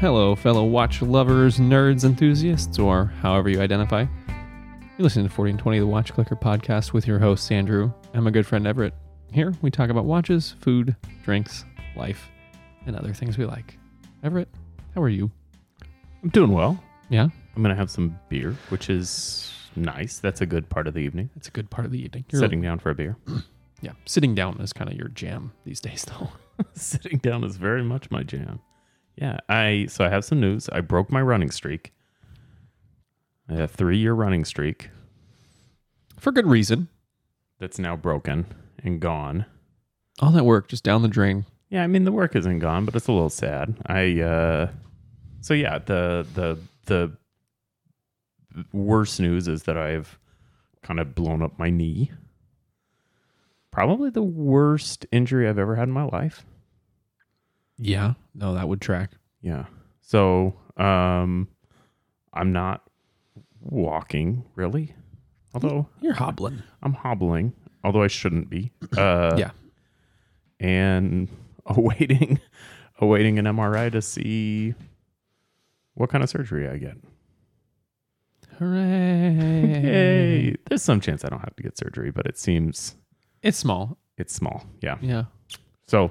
Hello, fellow watch lovers, nerds, enthusiasts, or however you identify. You're listening to 40 and 20, the Watch Clicker podcast with your host, Andrew, and my good friend Everett. Here, we talk about watches, food, drinks, life, and other things we like. Everett, how are you? I'm doing well. Yeah, I'm gonna have some beer, which is nice. That's a good part of the evening. it's a good part of the evening. You're- Sitting down for a beer. yeah, sitting down is kind of your jam these days, though. Sitting down is very much my jam. Yeah, I so I have some news. I broke my running streak. I had a three year running streak For good reason. that's now broken and gone. All that work just down the drain. Yeah, I mean the work isn't gone, but it's a little sad. I uh so yeah, the the the worst news is that I've kind of blown up my knee. Probably the worst injury I've ever had in my life. Yeah, no, that would track. Yeah. So, um I'm not walking really. Although You're hobbling. I'm hobbling, although I shouldn't be. Uh Yeah. and awaiting awaiting an MRI to see what kind of surgery I get. Hooray. Yay! There's some chance I don't have to get surgery, but it seems It's small. it's small. Yeah. Yeah. So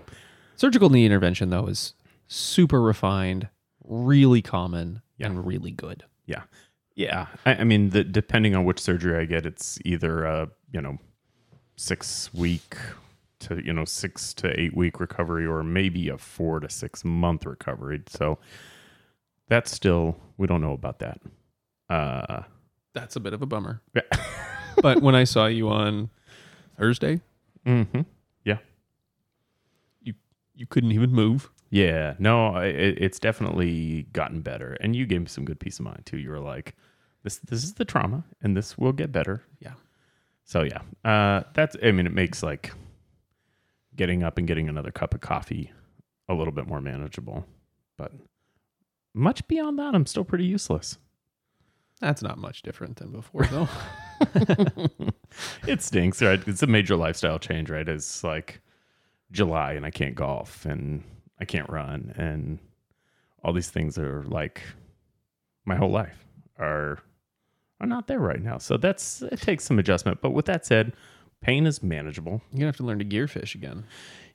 Surgical knee intervention, though, is super refined, really common, and really good. yeah, I, I mean, the, depending on which surgery I get, it's either a you know six week to you know six to eight week recovery, or maybe a four to six month recovery. So that's still we don't know about that. Uh, That's a bit of a bummer. Yeah. but when I saw you on Thursday, mm-hmm. You couldn't even move. Yeah, no, it, it's definitely gotten better, and you gave me some good peace of mind too. You were like, "This, this is the trauma, and this will get better." Yeah. So yeah, uh, that's. I mean, it makes like getting up and getting another cup of coffee a little bit more manageable, but much beyond that, I'm still pretty useless. That's not much different than before, though. it stinks, right? It's a major lifestyle change, right? It's like July and I can't golf and I can't run and all these things are like my whole life are are not there right now. So that's it takes some adjustment. But with that said, pain is manageable. You're gonna have to learn to gear fish again.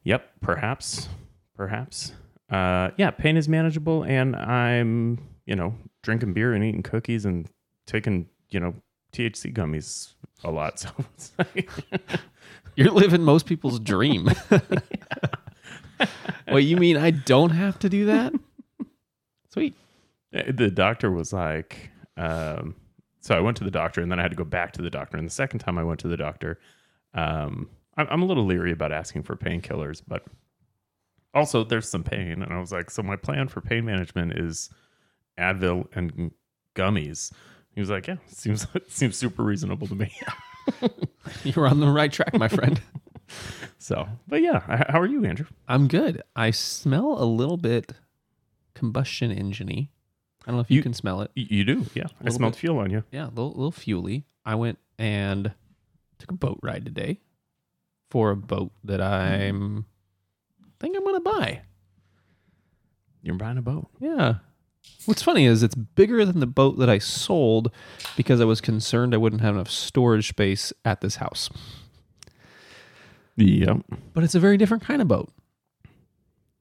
Yep, perhaps, perhaps. Uh, yeah, pain is manageable, and I'm you know drinking beer and eating cookies and taking you know THC gummies a lot. So it's like, You're living most people's dream. Wait, you mean I don't have to do that? Sweet. The doctor was like um, so i went to the doctor and then i had to go back to the doctor and the second time i went to the doctor um, I'm, I'm a little leery about asking for painkillers but also there's some pain and i was like so my plan for pain management is advil and gummies he was like yeah seems seems super reasonable to me You're on the right track, my friend. so but yeah how are you andrew I'm good. I smell a little bit combustion engine-y. I don't know if you, You- can smell it. You do yeah i smelled bit. fuel on you Yeah, a little, little fuely. I went and took a boat ride today for a boat that I'm think I'm gonna buy. you're buying a boat Yeah. What's funny is it's bigger than the boat that I sold because I was concerned I wouldn't have enough storage space at this house. yep But it's a very different kind of boat.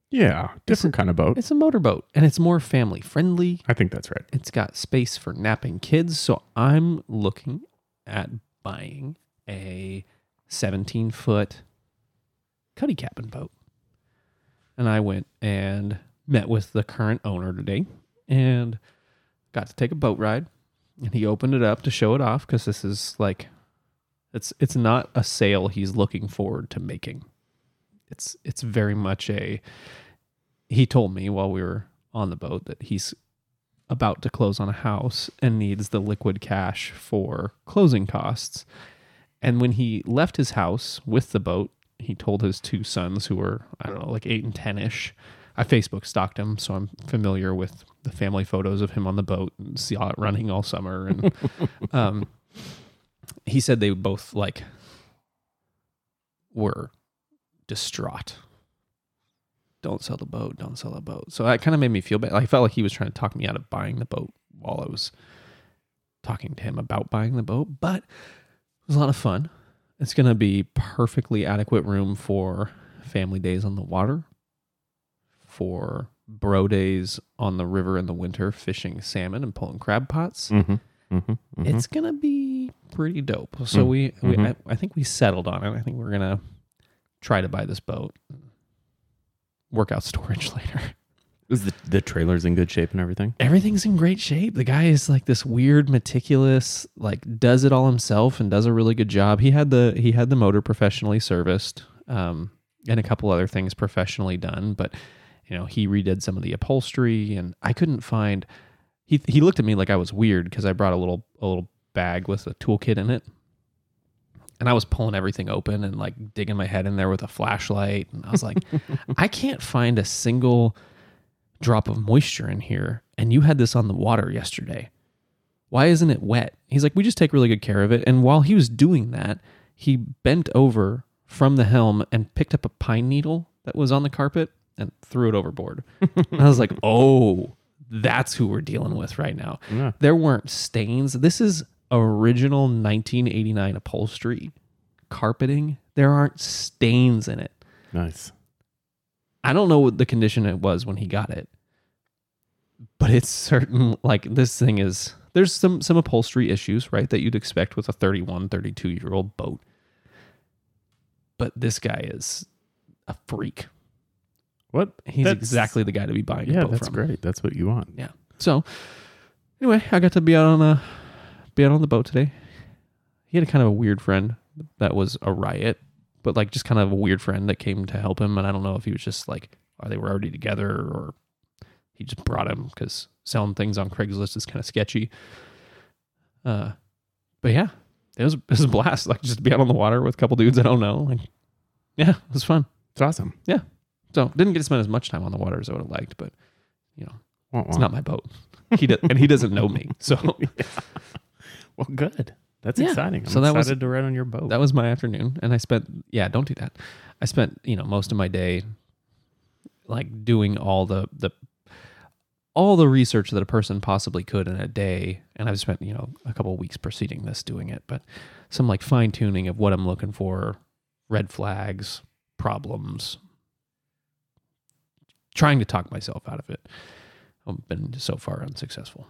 yeah different kind of boat It's a motorboat and it's more family friendly. i think that's right It's got space for napping kids. So I'm looking at buying a 17 foot cuddy cabin boat. And I went and met with the current owner today and got to take a boat ride. And he opened it up to show it off because this is like it's it's not a sale he's looking forward to making. It's it's very much a he told me while we were on the boat that he's about to close on a house and needs the liquid cash for closing costs. And when he left his house with the boat, he told his two sons, who were, I don't know, like eight and 10 ish. I Facebook stalked him, so I'm familiar with the family photos of him on the boat and saw it running all summer. And um, he said they both like were distraught don't sell the boat, don't sell the boat. So that kind of made me feel bad. I felt like he was trying to talk me out of buying the boat while I was talking to him about buying the boat. But it was a lot of fun. It's going to be perfectly adequate room for family days on the water, for bro days on the river in the winter, fishing salmon and pulling crab pots. Mm-hmm. Mm-hmm. Mm-hmm. It's gonna be pretty dope. So Mm. we, we Mhm. I, I think we settled on it. I think we're gonna try to buy this boat. Work out storage later. Is the the trailer's in good shape and everything? Everything's in great shape. The guy is like this weird, meticulous, like does it all himself and does a really good job. He had the he had the motor professionally serviced, um, and a couple other things professionally done. But you know, he redid some of the upholstery, and I couldn't find. He he looked at me like I was weird because I brought a little a little bag with a toolkit in it, and I was pulling everything open and like digging my head in there with a flashlight, and I was like, I can't find a single drop of moisture in here and you had this on the water yesterday. Why isn't it wet? He's like we just take really good care of it. And while he was doing that he bent over from the helm and picked up a pine needle that was on the carpet and threw it overboard and i was like oh that's who we're dealing with right now Yeah. there weren't stains this is original 1989 upholstery carpeting there aren't stains in it Nice. I don't know what the condition it was when he got it, but it's certain like this thing is there's some some upholstery issues, right, that you'd expect with a 31, 32 year old boat. But this guy is a freak. What? He's That's- exactly the guy to be buying a Yeah, boat that's from. great. That's what you want. Yeah. So anyway, I got to be out on a be out on the boat today. He had a kind of a weird friend that was a riot, but like just kind of a weird friend that came to help him. And I don't know if he was just like, or they were already together, or he just brought him because selling things on Craigslist is kind of sketchy. Uh, but yeah, it was it was a blast. Like just to be out on the water with a couple dudes I don't know. Like, yeah, it was fun. It's awesome. So didn't get to spend as much time on the water as I would have liked, but you know, it's not my boat. He does, and he doesn't know me, so Well, good. That's Yeah. exciting. I'm So that was- to ride on your boat. that was my afternoon and i spent yeah don't do that i spent you know most of my day like doing all the the all the research that a person possibly could in a day and i've spent you know a couple of weeks preceding this doing it but some like fine tuning of what i'm looking for red flags problems trying to talk myself out of it i've been so far unsuccessful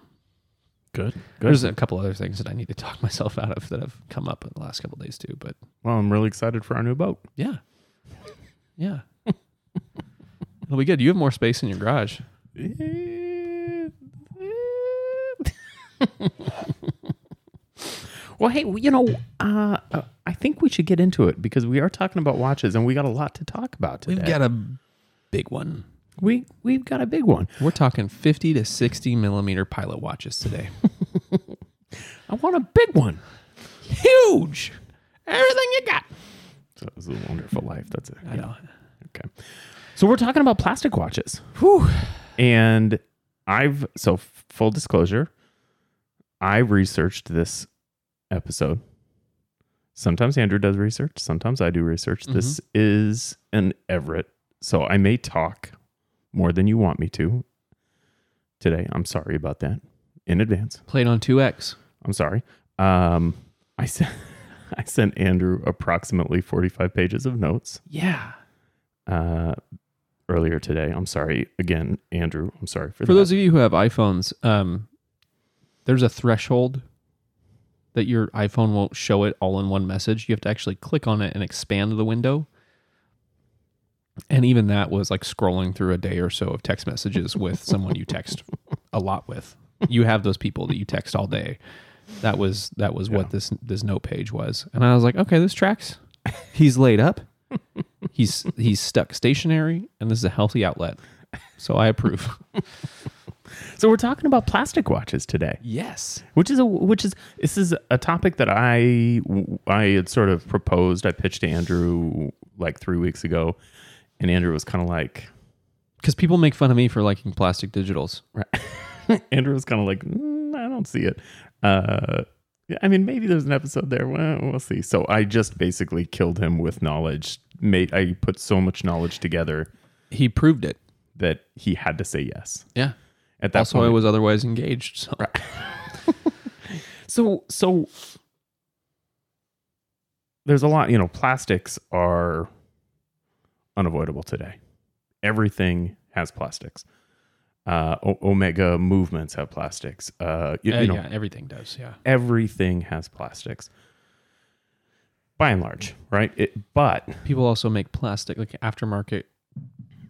good. Good. there's a couple other things that i need to talk myself out of that have come up in the last couple of days too but well, I'm really excited for our new boat. yeah. Yeah. It'll be good. You have more space in your garage. well, hey, you know, uh, uh, I think we should get into it because we are talking about watches and we got a lot to talk about today. We've got a big one. We we've got a big one. We're talking 50 to 60 millimeter pilot watches today. I want a big one. Huge. Everything you got. So it's a wonderful life. That's it. I know. Okay. So we're talking about plastic watches. Whew. And I've so full disclosure, I researched this episode. Sometimes Andrew does research, sometimes I do research. This mm-hmm. is an Everett. So I may talk more than you want me to today. I'm sorry about that in advance. Played on 2X. I'm sorry. Um I sent I sent Andrew approximately 45 pages of notes Yeah. uh earlier today. I'm sorry again, Andrew. I'm sorry for, For that. those of you who have iPhones, um, there's a threshold that your iPhone won't show it all in one message. You have to actually click on it and expand the window. And even that was like scrolling through a day or so of text messages with someone you text a lot with. You have those people that you text all day. That was that was Yeah. what this this note page was. And I was like, okay, this tracks. He's laid up. He's he's stuck stationary and this is a healthy outlet. So I approve. So we're talking about plastic watches today, Yes. which is a which is this is a topic that I I had sort of proposed. I pitched to Andrew like three weeks ago, and Andrew was kind of like, Because people make fun of me for liking plastic digitals. Right. Andrew was kind of like, "Mm, I don't see it. Uh, I mean, maybe there's an episode there. Well, we'll see. So I just basically killed him with knowledge. Made I put so much knowledge together. he proved it. that he had to say yes. Yeah. At that Also, I was otherwise engaged. So so so there's a lot. You know, plastics are unavoidable today. Everything has plastics. Uh, o- Omega movements have plastics. Uh, you, Uh, you know, yeah, everything does. Yeah. everything has plastics. By and large, right? It, but People also make plastic, like aftermarket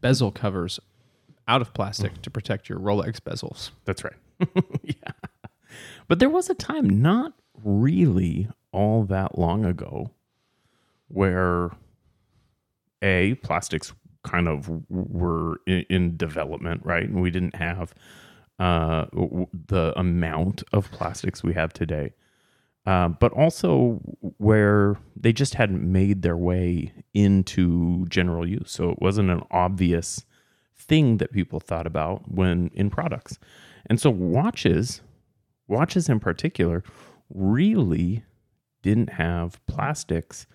bezel covers out of plastic to protect your Rolex bezels. That's right. yeah. But there was a time not really all that long ago where a plastics kind of were in, in development, right? And we didn't have uh, the amount of plastics we have today. Uh, but also where they just hadn't made their way into general use. So it wasn't an obvious thing that people thought about when in products. And so watches, watches in particular, really didn't have plastics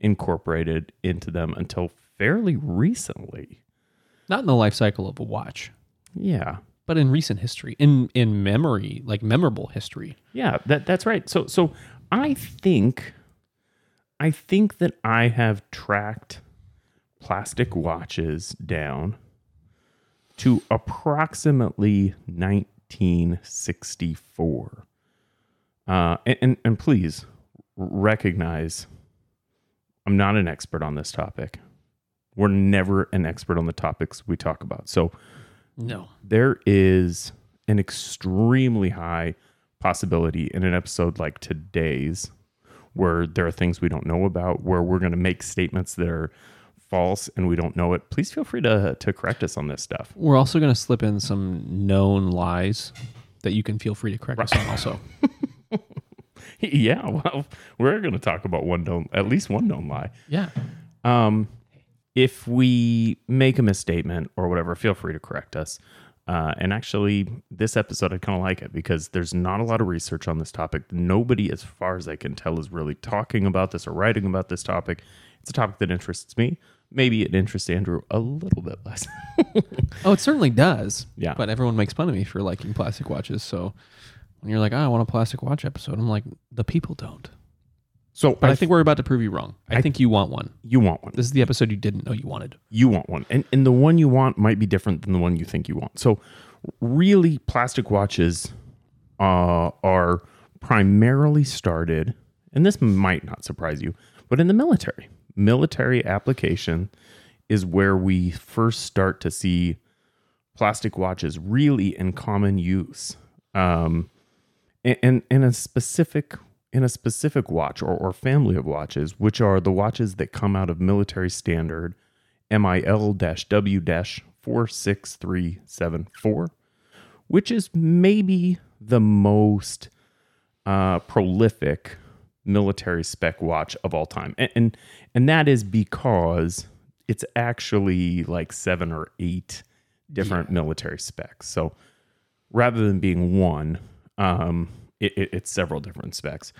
incorporated into them until fairly recently. Not in the life cycle of a watch, Yeah. but in recent history, in in memory, like memorable history. Yeah, that that's right. So so I think I think that I have tracked plastic watches down to approximately 1964. Uh, and, and, and please recognize I'm not an expert on this topic. We're never an expert on the topics we talk about. So No. there is an extremely high possibility in an episode like today's where there are things we don't know about, where we're going to make statements that are false and we don't know it. Please feel free to to correct us on this stuff. We're also going to slip in some known lies that you can feel free to correct us on also. yeah, well, we're going to talk about one known, at least one known lie. Yeah. Um, if we make a misstatement or whatever, feel free to correct us. Uh, and actually, this episode, I kind of like it because there's not a lot of research on this topic. Nobody, as far as I can tell, is really talking about this or writing about this topic. It's a topic that interests me. Maybe it interests Andrew a little bit less. Oh, it certainly does. Yeah. But everyone makes fun of me for liking plastic watches. So when you're like, oh, I want a plastic watch episode, I'm like, the people don't. so, But I, think we're about to prove you wrong. I, think you want one. you want one. This is the episode you didn't know you wanted. you want one and, and the one you want might be different than the one you think you want so really plastic watches uh, are primarily started and this might not surprise you but in the military military application is where we first start to see plastic watches really in common use um, and, and in a specific in a specific watch or, or family of watches which are the watches that come out of military standard MIL W 46374, which is maybe the most uh, prolific military spec watch of all time. And, and, and that is because it's actually like seven or eight different military specs. So rather than being one, um, it, it, it's several different specs.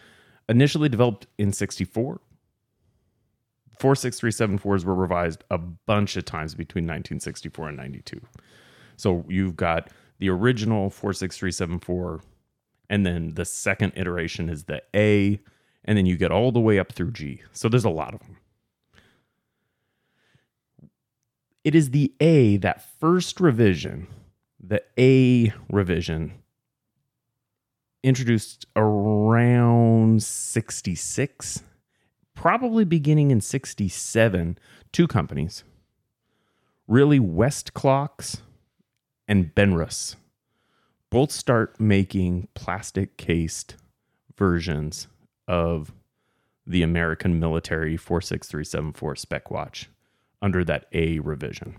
Initially developed in 64, 46374s were revised a bunch of times between 1964 and 92. So you've got the original 46374, and then the second iteration is the A, and then you get all the way up through G. So there's a lot of them. It is the A, that first revision, the A revision, introduced around 66 probably beginning in 67, two companies, really Westclox and Benrus, both start making plastic cased versions of the American military 46374 spec watch under that A revision.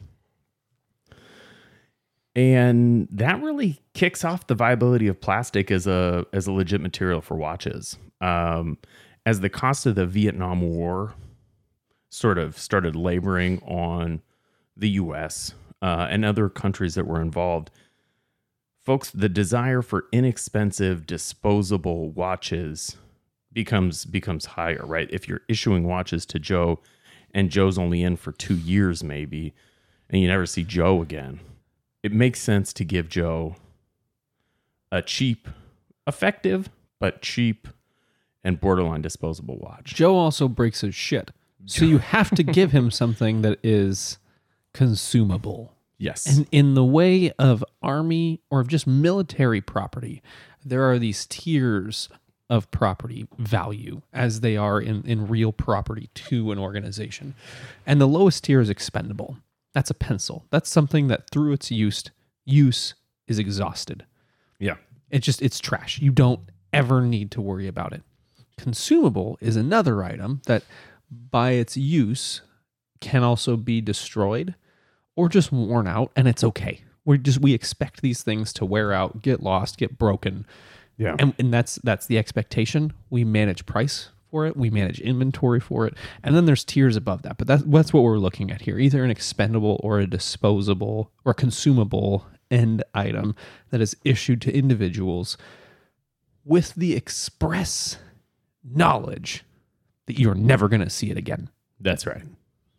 And that really kicks off the viability of plastic as a as a legit material for watches. Um, as the cost of the Vietnam War sort of started laboring on the US uh, and other countries that were involved, folks, the desire for inexpensive disposable watches becomes becomes higher, right? If you're issuing watches to Joe and Joe's only in for two years, maybe, and you never see Joe again, it makes sense to give Joe a cheap, effective, but cheap and borderline disposable watch. Joe also breaks his shit. So you have to give him something that is consumable. Yes. And in the way of army or of just military property, there are these tiers of property value as they are in, in real property to an organization. And the lowest tier is expendable. That's a pencil. That's something that through its use use is exhausted. yeah. It's just it's trash. You don't ever need to worry about it. Consumable is another item that by its use can also be destroyed or just worn out and it's okay. We just we expect these things to wear out, get lost, get broken. Yeah. And, and that's that's the expectation. We manage price for it, we manage inventory for it, and then there's tiers above that. But that's that's what we're looking at here. Either an expendable or a disposable or consumable end item that is issued to individuals with the express knowledge that you're never going to see it again. That's right.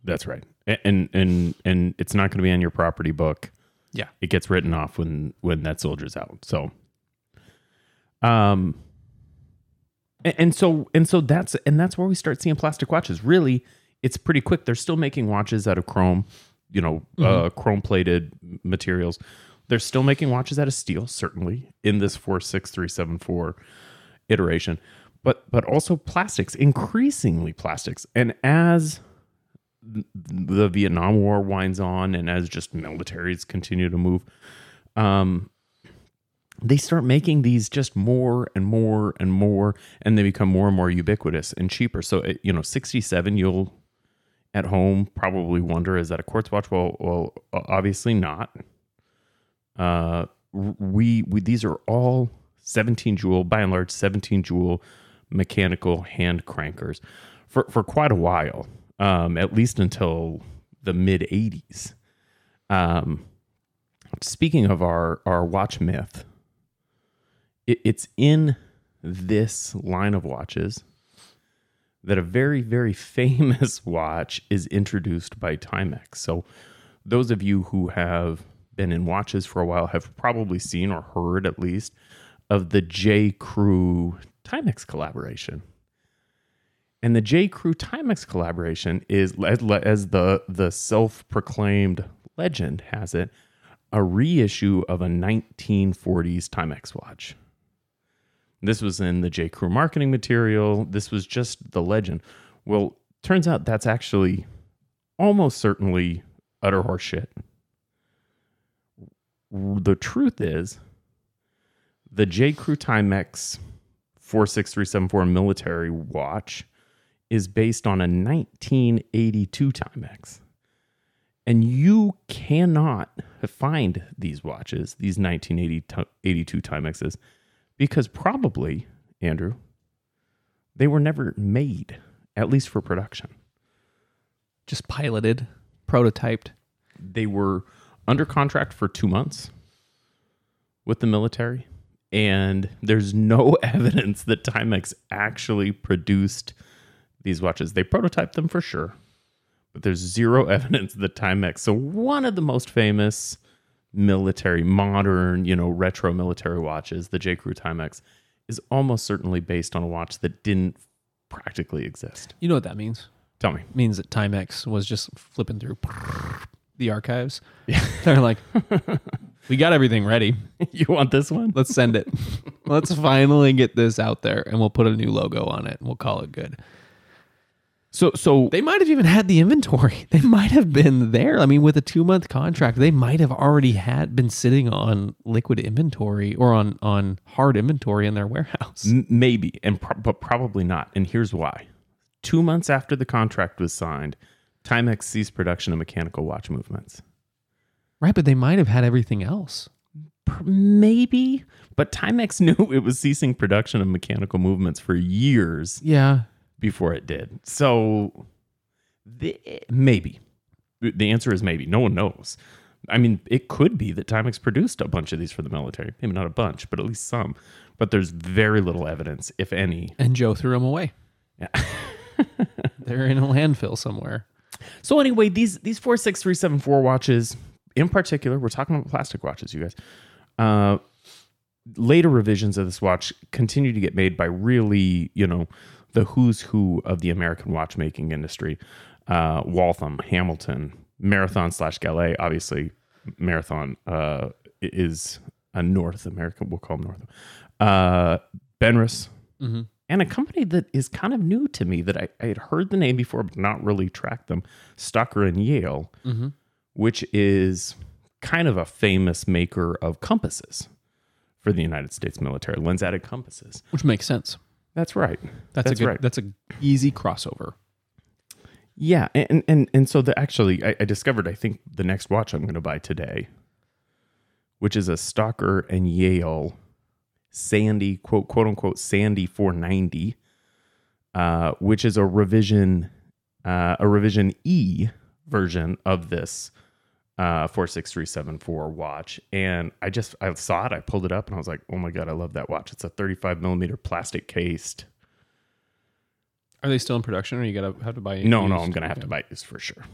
That's right. And and and it's not going to be on your property book. Yeah. It gets written off when when that soldier's out. So um and so and so that's and that's where we start seeing plastic watches. Really, it's pretty quick. They're still making watches out of chrome, you know, uh, chrome plated materials. They're still making watches out of steel, certainly in this four six three seven four iteration, but but also plastics, increasingly plastics. And as the Vietnam War winds on, and as just militaries continue to move, um, they start making these just more and more and more, and they become more and more ubiquitous and cheaper. So, you know, 67, you'll at home probably wonder, is that a quartz watch? Well, well, obviously not. Uh, we, we these are all 17 jewel, by and large, 17 jewel mechanical hand crankers for for quite a while, um, at least until the mid 80s. Um, speaking of our our watch myth, it, it's in this line of watches that a very very famous watch is introduced by Timex. So those of you who have been in watches for a while have probably seen or heard at least of the J Crew Timex collaboration. And the J Crew Timex collaboration is as the the self-proclaimed legend has it, a reissue of a 1940s Timex watch. This was in the J Crew marketing material. This was just the legend. Well, turns out that's actually almost certainly utter horseshit. The truth is, the J Crew Timex 46374 military watch is based on a 1982 Timex. And you cannot find these watches, these 1982 Timexes, because probably, Andrew, they were never made, at least for production. Just piloted, prototyped. They were under contract for two months with the military, and there's no evidence that Timex actually produced these watches. They prototyped them for sure, but there's zero evidence that Timex. So one of the most famous military, modern, you know, retro military watches, the J. Crew Timex, is almost certainly based on a watch that didn't practically exist. You know what that means? Tell me. It means that Timex was just flipping through the archives. Yeah. They're like, we got everything ready. you want this one? Let's send it. Let's finally get this out there and we'll put a new logo on it and we'll call it good. So, so They might have even had the inventory. They might have been there. I mean, with a two month contract, they might have already had been sitting on liquid inventory or on on hard inventory in their warehouse. Maybe, and pro- but probably not. And here's why: two months after the contract was signed, Timex ceased production of mechanical watch movements. Right, but they might have had everything else. Maybe, but Timex knew it was ceasing production of mechanical movements for years Yeah. Before it did. So, the, maybe. The answer is maybe. No one knows. I mean, it could be that Timex produced a bunch of these for the military. Maybe not a bunch, but at least some. But there's very little evidence, if any, And Joe threw them away. Yeah. They're in a landfill somewhere. So anyway, these these four six three seven four watches in particular, we're talking about plastic watches, you guys. Uh, later revisions of this watch continue to get made by really, you know, the who's who of the American watchmaking industry. Uh, Waltham, Hamilton, Marathon slash Gallet. Obviously, Marathon uh, is a North American. We'll call them North. Uh, Benrus, Mhm. and a company that is kind of new to me that I, I had heard the name before, but not really tracked them. Stocker and Yale, Mm-hmm. which is kind of a famous maker of compasses for the United States military, lensatic compasses. Which makes sense. That's right. That's, That's a good, right. That's a easy crossover. Yeah, and and and so the actually I, I discovered I think the next watch I'm going to buy today, which is a Stocker and Yale Sandy quote quote unquote Sandy 490, uh, which is a revision uh, a revision E version of this uh 46374 watch and i just i saw it i pulled it up and i was like oh my god i love that watch it's a 35 millimeter plastic cased Are they still in production, or you gotta have to buy? No, no. I'm gonna have to buy this for sure.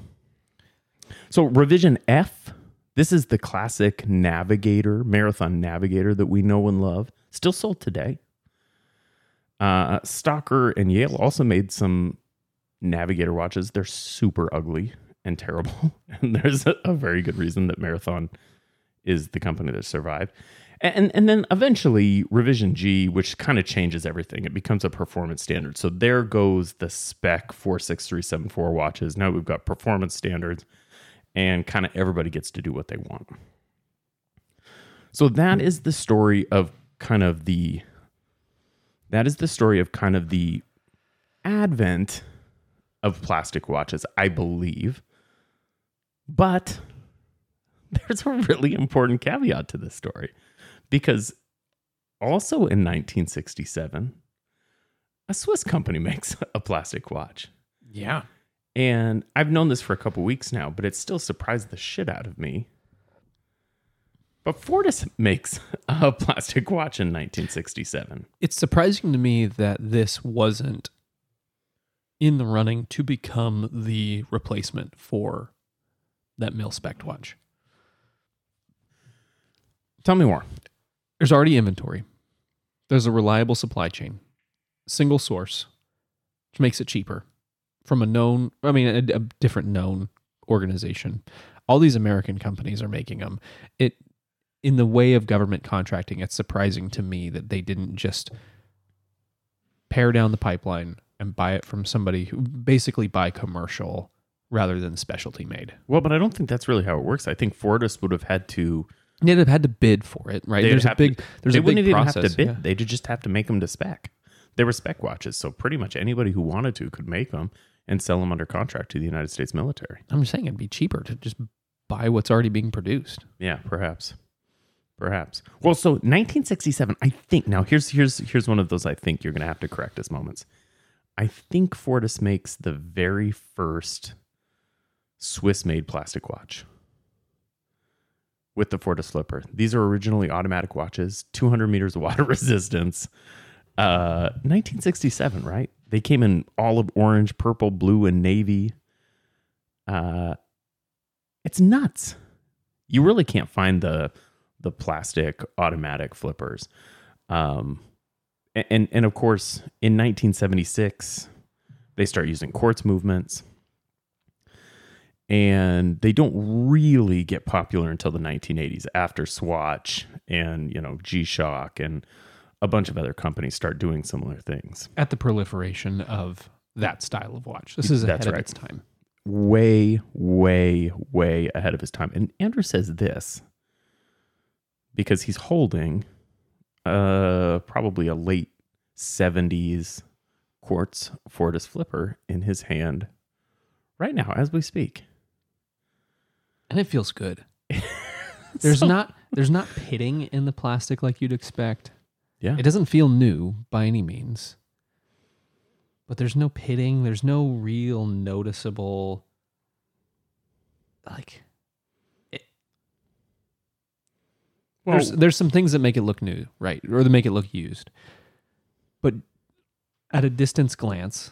So revision F, this is the classic Navigator marathon Navigator that we know and love, still sold today. Uh, Stocker and Yale also made some Navigator watches. They're super ugly and terrible, and there's a, a very good reason that Marathon is the company that survived. And and then eventually revision G, which kind of changes everything. It becomes a performance standard. So there goes the spec 46374 watches. Now we've got performance standards and kind of everybody gets to do what they want. So that is the story of kind of the that is the story of kind of the advent of plastic watches, I believe. But there's a really important caveat to this story because also in 1967, a Swiss company makes a plastic watch. Yeah. And I've known this for a couple weeks now, but it still surprised the shit out of me. But Fortis makes a plastic watch in 1967. It's surprising to me that this wasn't in the running to become the replacement for that mil spec watch. Tell me more. There's already inventory. There's a reliable supply chain, single source, which makes it cheaper from a known, I mean, a, a different known organization. All these American companies are making them. It, in the way of government contracting, it's surprising to me that they didn't just pare down the pipeline and buy it from somebody who basically buy commercial rather than specialty made. Well, but I don't think that's really how it works. I think Fortis would have had to. They'd have had to bid for it, right? There's a have to- big, there's they a big wouldn't even process. have to bid. yeah. They'd just have to make them to spec. They were spec watches, so pretty much anybody who wanted to could make them and sell them under contract to the United States military. I'm just saying it'd be cheaper to just buy what's already being produced. Yeah, perhaps. Perhaps. Well, so 1967, I think now here's here's here's one of those I think you're going to have to correct as moments. I think Fortis makes the very first Swiss-made plastic watch with the Fortis flipper. These are originally automatic watches, 200 meters of water resistance. Uh 1967, right? They came in olive orange, purple, blue and navy. Uh it's nuts you really can't find the the plastic automatic flippers. Um, and and of course, in 1976, they start using quartz movements, and they don't really get popular until the 1980s after Swatch and you know G Shock and a bunch of other companies start doing similar things. At the proliferation of that style of watch. This is ahead That's of right. its time. way, way, way ahead of his time. And Andrew says this because he's holding uh probably a late 70s quartz Fortis flipper in his hand right now as we speak. And it feels good. There's So- not there's not pitting in the plastic like you'd expect. Yeah. It doesn't feel new by any means. But there's no pitting, there's no real noticeable like it, Well, there's there's some things that make it look new, right? Or that make it look used. But at a distance glance,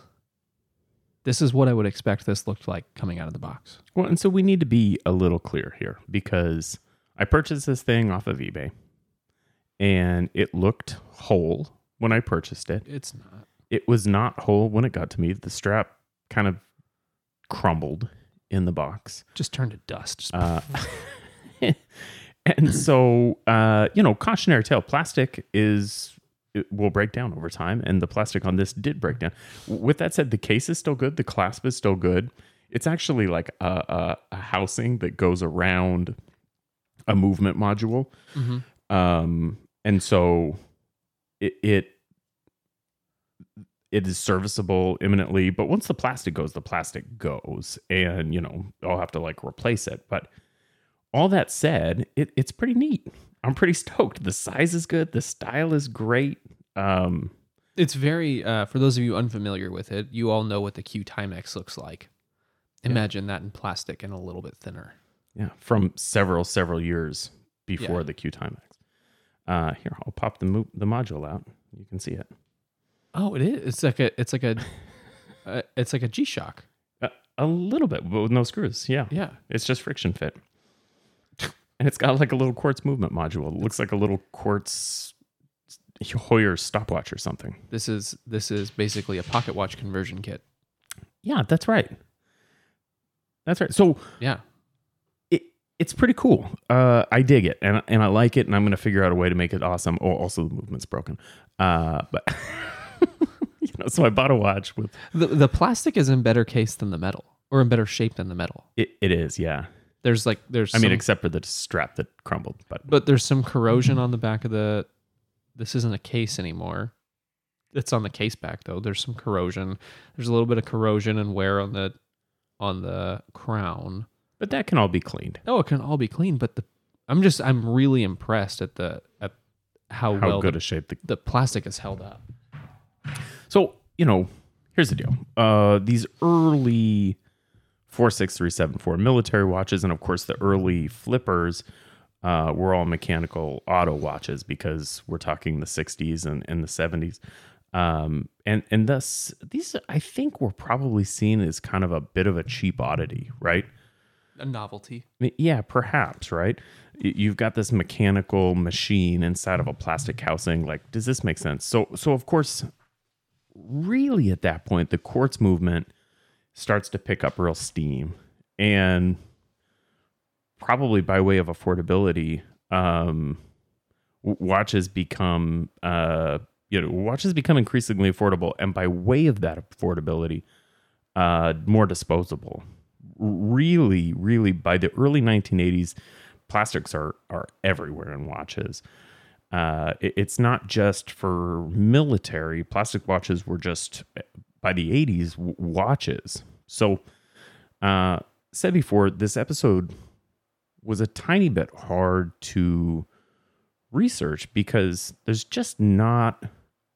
This is what I would expect this looked like coming out of the box. Well, and so we need to be a little clear here because I purchased this thing off of eBay and it looked whole when I purchased it. It's not. It was not whole when it got to me. The strap kind of crumbled in the box. Just turned to dust. Uh, and so, uh, you know, cautionary tale plastic is. It will break down over time, and the plastic on this did break down. With that said, the case is still good. The clasp is still good. It's actually like a, a, a housing that goes around a movement module, um, and so it, it it is serviceable imminently. But once the plastic goes, the plastic goes, and you know I'll have to like replace it. But all that said, it, it's pretty neat. I'm pretty stoked. The size is good. The style is great. Um, It's very uh, for those of you unfamiliar with it. You all know what the Q Timex looks like. Imagine that in plastic and a little bit thinner. yeah, from several several years before Yeah. the Q Timex. Uh, here, I'll pop the mo- the module out. You can see it. Oh, it is. It's like a. It's like a. uh, it's like a G Shock. Uh, a little bit, but with no screws. Yeah, Yeah. it's just friction fit. And it's got like a little quartz movement module. It looks like a little quartz Heuer stopwatch or something. This is this is basically a pocket watch conversion kit. Yeah, that's right. That's right. So Yeah. it, it's pretty cool. Uh, I dig it, and and I like it, and I'm going to figure out a way to make it awesome. Oh, also the movement's broken. Uh, but you know, so I bought a watch with The the plastic is in better case than the metal, or in better shape than the metal. it. It is, yeah. There's like there's I mean, some- except for the strap that crumbled, but but there's some corrosion on the back of the. This isn't a case anymore. It's on the case back though. There's some corrosion. There's a little bit of corrosion and wear on the on the crown. but that can all be cleaned. Oh, it can all be cleaned. but the I'm just I'm really impressed at the at how, How well good the, a shape the the plastic is held up. So, you know, here's the deal. Uh, these early 46374 military watches, and of course the early flippers, uh, were all mechanical auto watches because we're talking the 60s and, and the 70s. Um, and, and thus, these I think were probably seen as kind of a bit of a cheap oddity, right? A novelty. Yeah, perhaps, right? You've got this mechanical machine inside of a plastic housing. Like, does this make sense? So, so of course, really at that point, the quartz movement starts to pick up real steam, and probably by way of affordability, um, watches become, uh, you know, watches become increasingly affordable, and by way of that affordability, uh, more disposable really, really by the early 1980s, plastics are are everywhere in watches. Uh, it- it's not just for military. Plastic watches were just by the 80s w- watches. So, uh, said before, this episode was a tiny bit hard to research because there's just not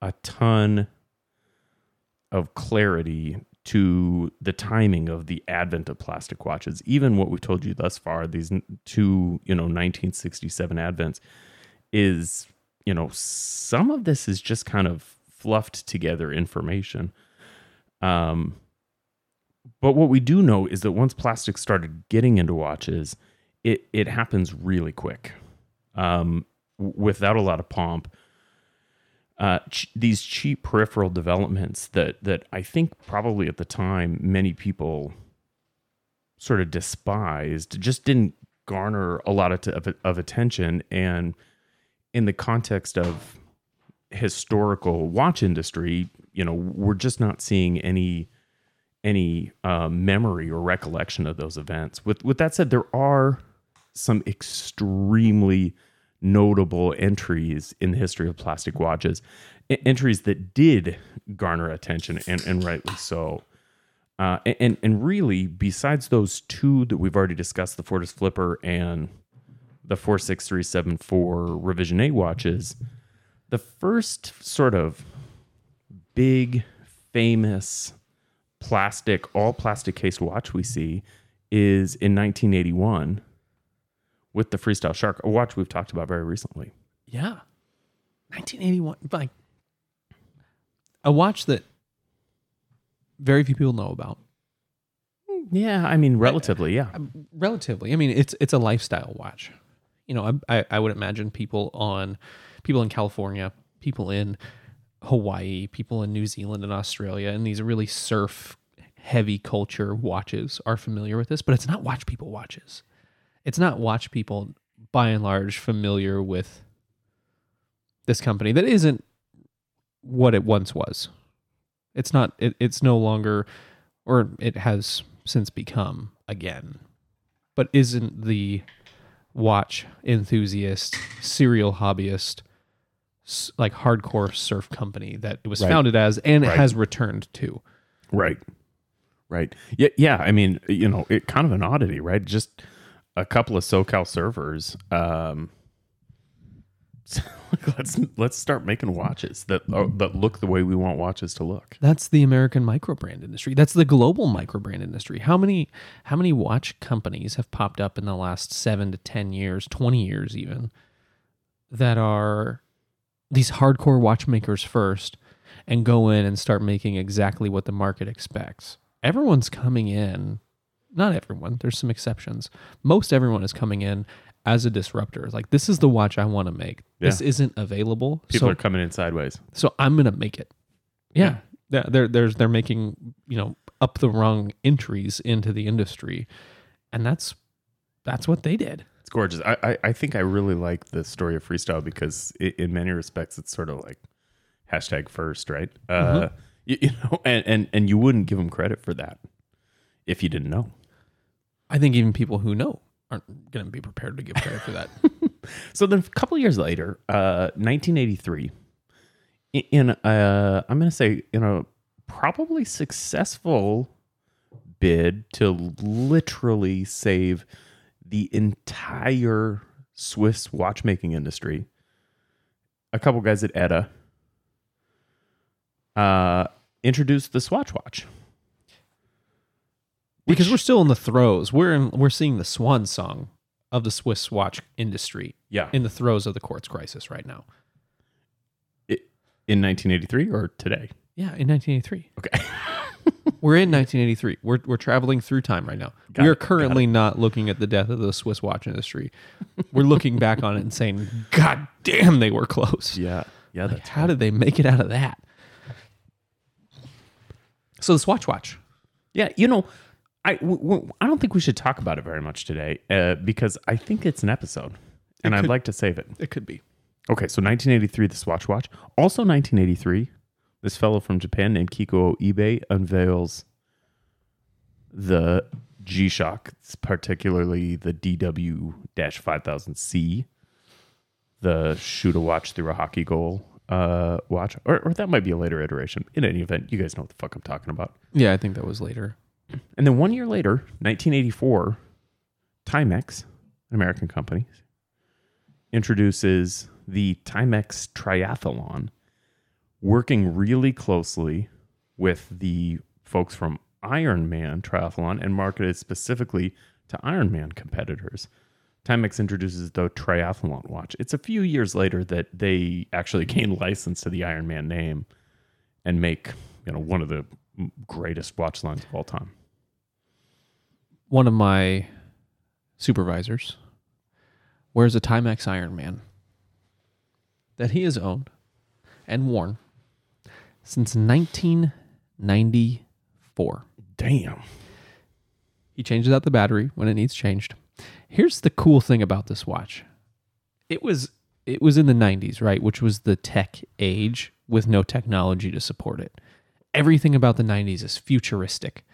a ton of clarity to the timing of the advent of plastic watches. Even what we've told you thus far, these two, you know, 1967 advents, is, you know, some of this is just kind of fluffed together information. Um, but what we do know is that once plastic started getting into watches, it it happens really quick, um, without a lot of pomp. Uh, ch- these cheap peripheral developments that that I think probably at the time many people sort of despised, just didn't garner a lot of, t- of, of attention, and in the context of historical watch industry, you know, we're just not seeing any any uh, memory or recollection of those events. With with that said, there are some extremely notable entries in the history of plastic watches, entries that did garner attention and, and rightly so. Uh, and and really, besides those two that we've already discussed, the Fortis Flipper and the four six three seven four Revision A watches, the first sort of big famous plastic all plastic cased watch we see is in 1981 with the Freestyle Shark, a watch we've talked about very recently. Yeah. 1981. Like a watch that very few people know about. Yeah, I mean, relatively, yeah. Um, relatively, I mean, it's it's a lifestyle watch. You know, I I, I would imagine people on people in California, people in Hawaii, people in New Zealand and Australia, and these really surf heavy culture watches are familiar with this, but it's not watch people watches. It's not watch people by and large familiar with this company that isn't what it once was. It's not it, it's no longer or it has since become again, but isn't the watch enthusiast, serial hobbyist, like hardcore surf company that it was Right. founded as and Right. has returned to. Right. Right. Yeah. Yeah. I mean, you know, it kind of an oddity, right? Just a couple of SoCal servers. Um, so let's let's start making watches that uh, that look the way we want watches to look. That's the American microbrand industry. That's the global microbrand industry. How many how many watch companies have popped up in the last 7 to 10 years, 20 years even that are these hardcore watchmakers first and go in and start making exactly what the market expects. Everyone's coming in, not everyone, there's some exceptions. Most everyone is coming in as a disruptor. Like this is the watch I want to make. This isn't available. People so are coming in sideways. so I'm gonna make it. Yeah, yeah. They're they're they're making you know up the wrong entries into the industry, and that's that's what they did. It's gorgeous. I, I, I think I really like the story of freestyle because i in many respects it's sort of like hashtag first, right? Uh, you, you know, and, and and you wouldn't give them credit for that if you didn't know. I think even people who know aren't gonna be prepared to give credit for that. So then, a couple years later, uh, 1983, in uh, I'm going to say in a probably successful bid to literally save the entire Swiss watchmaking industry, a couple guys at ETA uh, introduced the Swatch watch. because we're still in the throes. We're in we're seeing the swan song of the Swiss watch industry Yeah, in the throes of the quartz crisis right now. in 1983 or today. Yeah, in 1983. Okay. We're in 1983. We're we're traveling through time right now. Got we are it, currently not looking at the death of the Swiss watch industry. We're looking back on it and saying, "God damn, they were close. Yeah, yeah, Like, how did they make it out of that?" So the Swatch watch. Yeah, you know, I w- w- I don't think we should talk about it very much today uh, because I think it's an episode, and I'd like to save it. It could be. Okay, so 1983, the Swatch watch. Also 1983, this fellow from Japan named Kikuo Ibe unveils the G-Shock, particularly the DW-5000C, the shoot a watch through a hockey goal uh, watch, or, or that might be a later iteration. In any event, you guys know what the fuck I'm talking about. Yeah, I think that was later. And then one year later, 1984, Timex, an American company, introduces the Timex Triathlon, working really closely with the folks from Ironman Triathlon and marketed specifically to Ironman competitors. Timex introduces the Triathlon watch. It's a few years later that they actually gain license to the Ironman name and make, you know, one of the greatest watch lines of all time. One of my supervisors wears a Timex Ironman that he has owned and worn since 1994. Damn. He changes out the battery when it needs changed. Here's the cool thing about this watch. It was it was in the 90s, right, which was the tech age with no technology to support it. Everything about the 90s is futuristic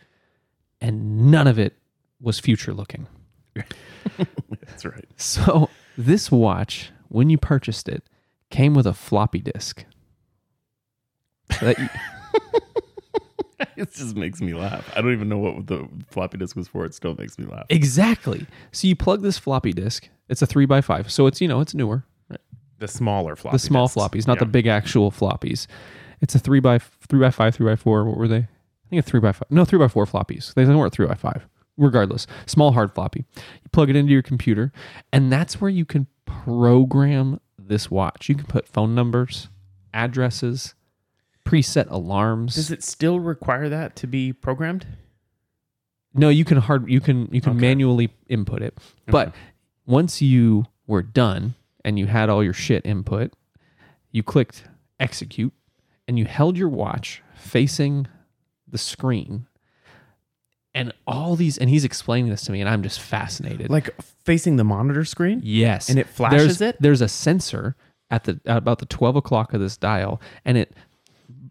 and none of it was future looking. That's right. So, this watch, when you purchased it, came with a floppy disk. That It just makes me laugh. I don't even know what the floppy disk was for. It still makes me laugh. exactly. So you plug this floppy disk. It's a three by five, so it's you know it's newer. The smaller floppy the small disks. floppies, not the Yeah. big actual floppies. It's a three by three by five, three by four. What were they? I think a three by five. No, three by four floppies. They weren't three by five. Regardless, small hard floppy. You plug it into your computer, and that's where you can program this watch. You can put phone numbers, addresses, preset alarms. Does it still require that to be programmed? No, you can hard you can you can Okay. manually input it. But once you were done and you had all your shit input, you clicked execute and you held your watch facing the screen. And all these and he's explaining this to me and I'm just fascinated. Like facing the monitor screen? yes. and it flashes there's, it? There's a sensor at the at about the 12 o'clock of this dial and it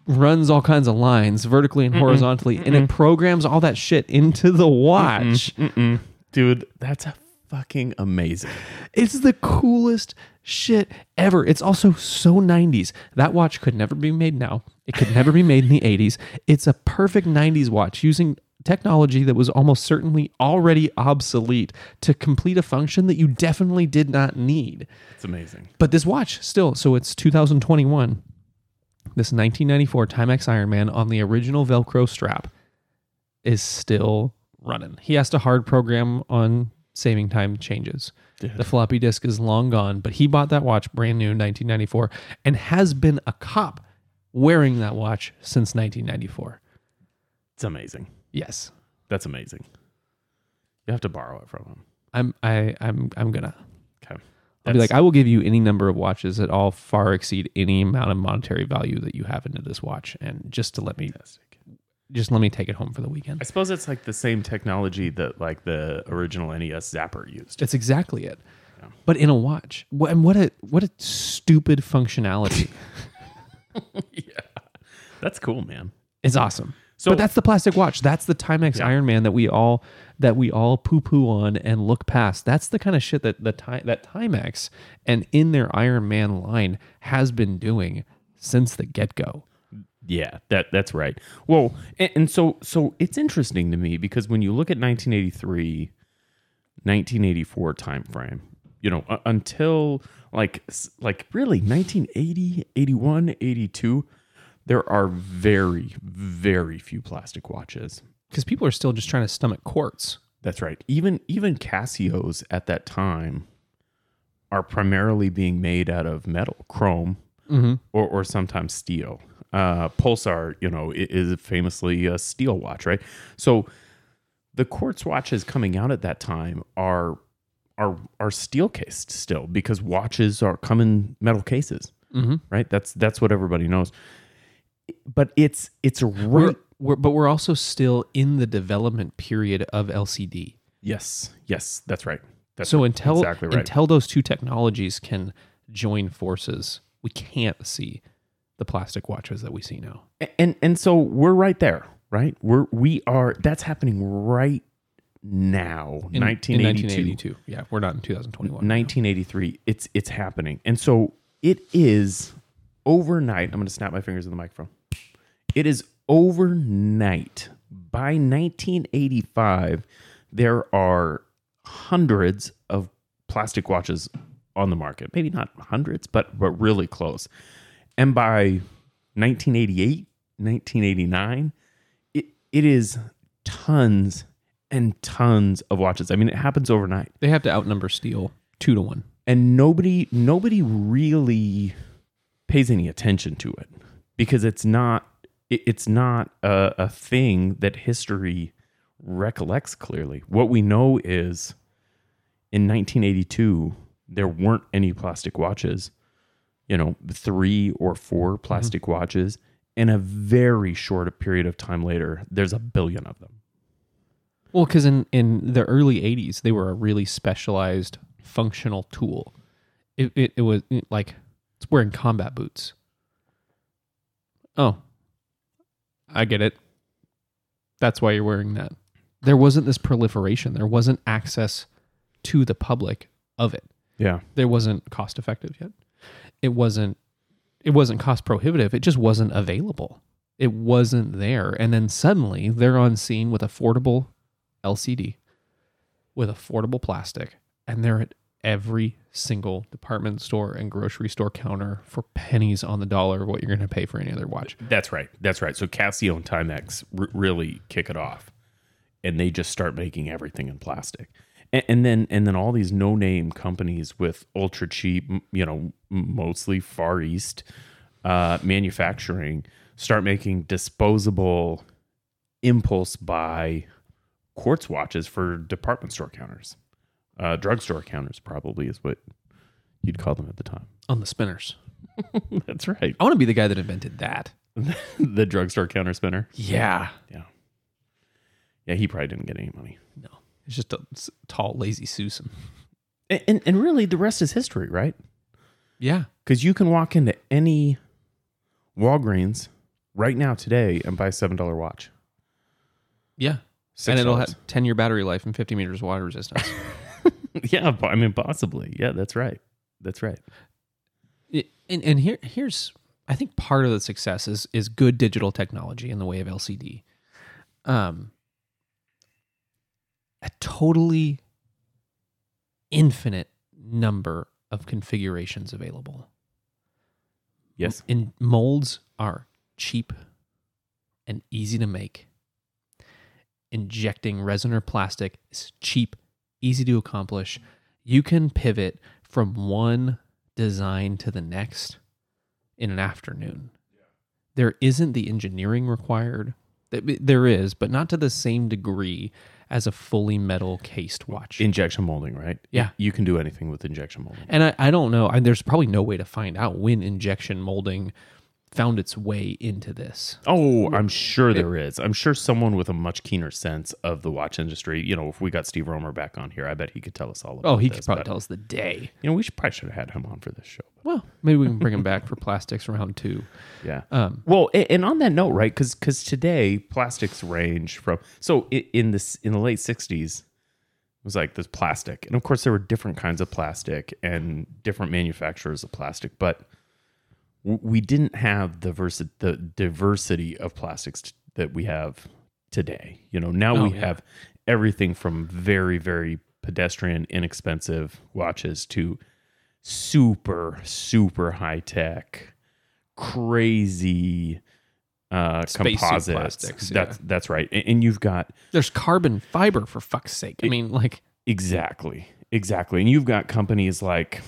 runs all kinds of lines vertically and horizontally and it programs all that shit into the watch. Mm-mm. Dude, that's a fucking amazing. It's the coolest shit ever. It's also so 90s. That watch could never be made now. It could never be made in the 80s. It's a perfect 90s watch using technology that was almost certainly already obsolete to complete a function that you definitely did not need. It's amazing. But this watch still, so it's 2021. This 1994 Timex Ironman on the original Velcro strap is still running. He has to hard program on saving time changes. Dude. The floppy disk is long gone, but he bought that watch brand new in 1994 and has been a cop wearing that watch since 1994. It's amazing. Yes. That's amazing. You have to borrow it from him. I'm I I'm I'm gonna. I'll be like, I will give you any number of watches that all far exceed any amount of monetary value that you have into this watch, and just to let me, fantastic. just let me take it home for the weekend. I suppose it's like the same technology that like the original NES Zapper used. That's exactly it. Yeah. But in a watch, Wha- and what a what a stupid functionality! yeah. That's cool, man. it's awesome. So- but that's the plastic watch. That's the Timex Yeah. Ironman that we all that we all poo poo on and look past. That's the kind of shit that the that Timex and in their Ironman line has been doing since the get go. Yeah, that that's right. Well, and, and so so it's interesting to me because when you look at 1983, 1984 time frame, you know, uh, until like like really 1980, 81, 82, there are very very few plastic watches. Because people are still just trying to stomach quartz. That's right. Even even Casios at that time are primarily being made out of metal, chrome, Mm-hmm. or, or sometimes steel. Uh, Pulsar, you know, is famously a steel watch, right? So the quartz watches coming out at that time are are are steel cased still because watches are come in metal cases, Mm-hmm. right? That's that's what everybody knows. But it's it's right. We're, we're, but we're also still in the development period of LCD. yes, yes, that's right. That's so until exactly right. until those two technologies can join forces, we can't see the plastic watches that we see now. and and so we're right there right we're we are that's happening right now In, in 1982 1982. Yeah, we're not in 2021. 1983 it's it's happening and so it is overnight i'm going to snap my fingers in the microphone. It is overnight. By 1985 there are hundreds of plastic watches on the market. Maybe not hundreds but but really close. And by 1988 1989 it, it is tons and tons of watches. I mean it happens overnight. They have to outnumber steel two to one. and nobody nobody really pays any attention to it because it's not it's not a, a thing that history recollects clearly. What we know is in 1982 there weren't any plastic watches you know three or four mm-hmm. plastic watches. In a very short period of time later there's a billion of them. Well, because in, in the early 80s, they were a really specialized functional tool. It, it, it was like it's wearing combat boots. Oh, I get it. That's why you're wearing that. There wasn't this proliferation, there wasn't access to the public of it. yeah There wasn't cost effective yet. It wasn't it wasn't cost prohibitive. It just wasn't available. It wasn't there. And then suddenly they're on scene with affordable LCD, with affordable plastic, and they're at every single department store and grocery store counter for pennies on the dollar of what you're going to pay for any other watch. That's right. That's right. So Casio and Timex r- really kick it off, and they just start making everything in plastic, and, and then and then all these no name companies with ultra cheap, you know, mostly Far East uh, manufacturing start making disposable impulse buy quartz watches for department store counters. Uh, drugstore counters probably is what you'd call them at the time. On the spinners. That's right. I want to be the guy that invented that. the drugstore counter spinner. Yeah. Yeah. Yeah, he probably didn't get any money. No. It's just a tall, lazy Susan. And, and, and really, the rest is history, right? Yeah. Because you can walk into any Walgreens right now today and buy a $7 watch. Yeah. $6. And it'll have 10 year battery life and 50 meters water resistance. yeah, I mean, possibly. Yeah, that's right. That's right. It- and and here here's I think part of the success is is good digital technology in the way of LCD. Um a totally infinite number of configurations available. Yes. And molds are cheap and easy to make. Injecting resin or plastic is cheap, easy to accomplish. You can pivot from one design to the next in an afternoon. There isn't the engineering required. There is, but not to the same degree as a fully metal cased watch. Injection molding, right? Yeah. You can do anything with injection molding. And I, I don't know. I, there's probably no way to find out when injection molding found its way into this. Oh, I'm sure there is. I'm sure someone with a much keener sense of the watch industry. You know, if we got Steve Romer back on here, I bet he could tell us all about. Oh, he this, could probably tell us the day. You know, we should probably should have had him on for this show. Well, maybe we can bring him back for plastics round two. Yeah. Um, Well, and on that note, right? Because because today plastics range from so in this in the late '60s it was like this plastic, and of course there were different kinds of plastic and different manufacturers of plastic, but we didn't have the versi- the diversity of plastics t- that we have today. You know, now Oh, we yeah. have everything from very very pedestrian, inexpensive watches to super super high tech crazy uh composites plastics, that's yeah. that's right and, and you've got there's carbon fiber for fuck's sake. I mean, like, exactly exactly and you've got companies like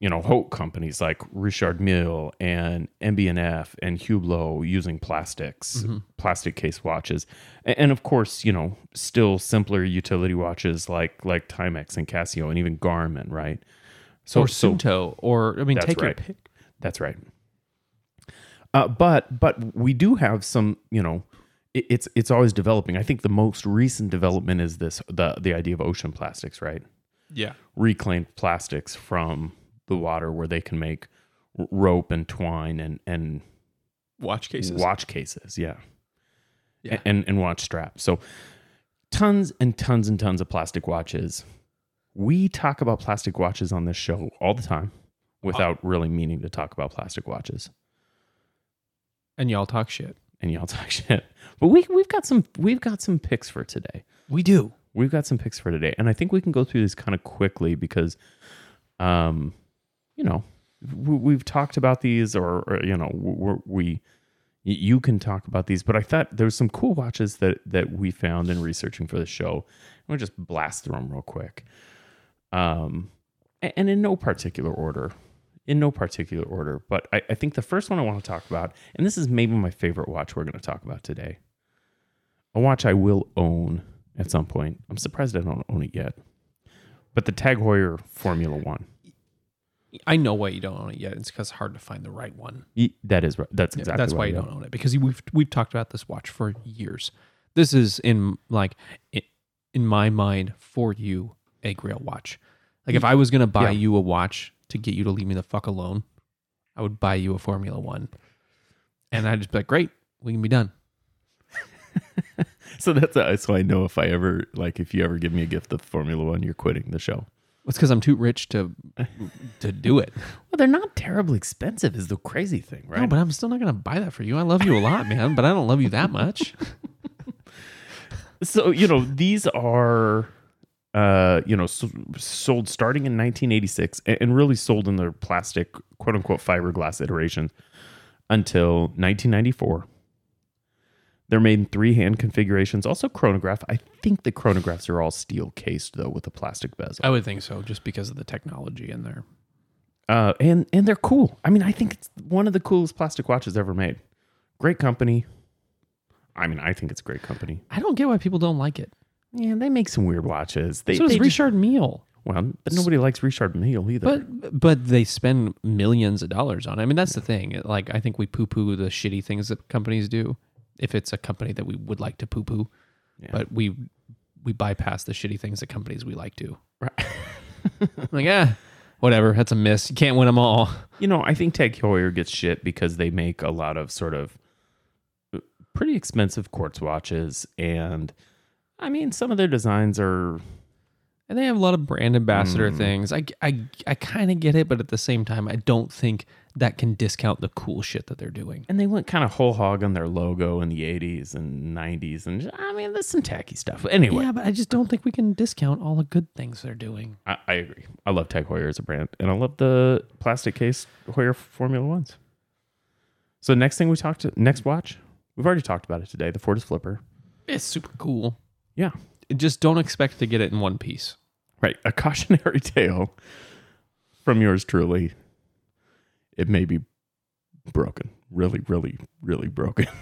you know Hoke companies like Richard Mille and MB&F and Hublot using plastics Mm-hmm. plastic case watches and, and of course you know still simpler utility watches like like Timex and Casio and even Garmin right so or so or I mean, take right. your pick. That's right. Uh, but but we do have some, you know, it, it's it's always developing. I think the most recent development is this the the idea of ocean plastics, right? Yeah. Reclaimed plastics from the water where they can make r- rope and twine and and Watch cases. watch cases, yeah. Yeah. And and watch straps. So tons and tons and tons of plastic watches. We talk about plastic watches on this show all the time without really meaning to talk about plastic watches. and y'all talk shit. and y'all talk shit. But we we've got some we've got some picks for today. We do. We've got some picks for today, and I think we can go through this kind of quickly because, um, you know, we, we've talked about these, or, or you know, we you can talk about these. But I thought there was some cool watches that that we found in researching for the show. We'll just blast through them real quick. Um, and in no particular order. In no particular order, but I, I think the first one I want to talk about, and this is maybe my favorite watch we're going to talk about today. A watch I will own at some point. I'm surprised I don't own it yet. But the Tag Heuer Formula One. I know why you don't own it yet. It's because it's hard to find the right one. That is right. That's exactly That's why you don't own it because we've we've talked about this watch for years. This is in like i- in my mind for you a Grail watch. Like if I was gonna buy Yeah. you a watch to get you to leave me the fuck alone, I would buy you a Formula One, and I'd just be like, great, we can be done. So that's so I know if I ever like if you ever give me a gift of Formula One, you're quitting the show. It's because I'm too rich to to do it. Well, they're not terribly expensive, is the crazy thing, right? No, but I'm still not gonna buy that for you. I love you a lot, man, but I don't love you that much. so you know these are uh you know s sold starting in 1986 a- and really sold in their plastic quote unquote fiberglass iteration until 1994 they're made in three hand configurations also chronograph i think the chronographs are all steel cased though with a plastic bezel I would think so, just because of the technology in there. Uh, and and they're cool. I mean, I think it's one of the coolest plastic watches ever made. Great company. I mean, I think it's a great company. I don't get why people don't like it. Yeah, they make some weird watches. They, So does they just- Richard Mille. well, but nobody likes Richard Mille either. But but they spend millions of dollars on it. I mean, that's the thing. Like I think we poo poo the shitty things that companies do. If it's a company that we would like to poo poo, Yeah. but we we bypass the shitty things that companies we like to. Right. like yeah, whatever. That's a miss. You can't win them all. you know, I think Tag Heuer gets shit because they make a lot of sort of uh, pretty expensive quartz watches, and I mean, some of their designs are And they have a lot of brand ambassador Mm. things. I I I kind of get it, but at the same time, I don't think that can discount the cool shit that they're doing. and they went kind of whole hog on their logo in the 80s and 90s and I mean there's some tacky stuff anyway Yeah, but I just don't think we can discount all the good things they're doing. I, I agree I love Tag Heuer as a brand and I love the plastic case Heuer Formula Ones so next thing we talked to next watch we've already talked about it today the Fortis Flipper It's super cool. yeah Just don't expect to get it in one piece. right a cautionary tale from yours truly it may be broken really really really broken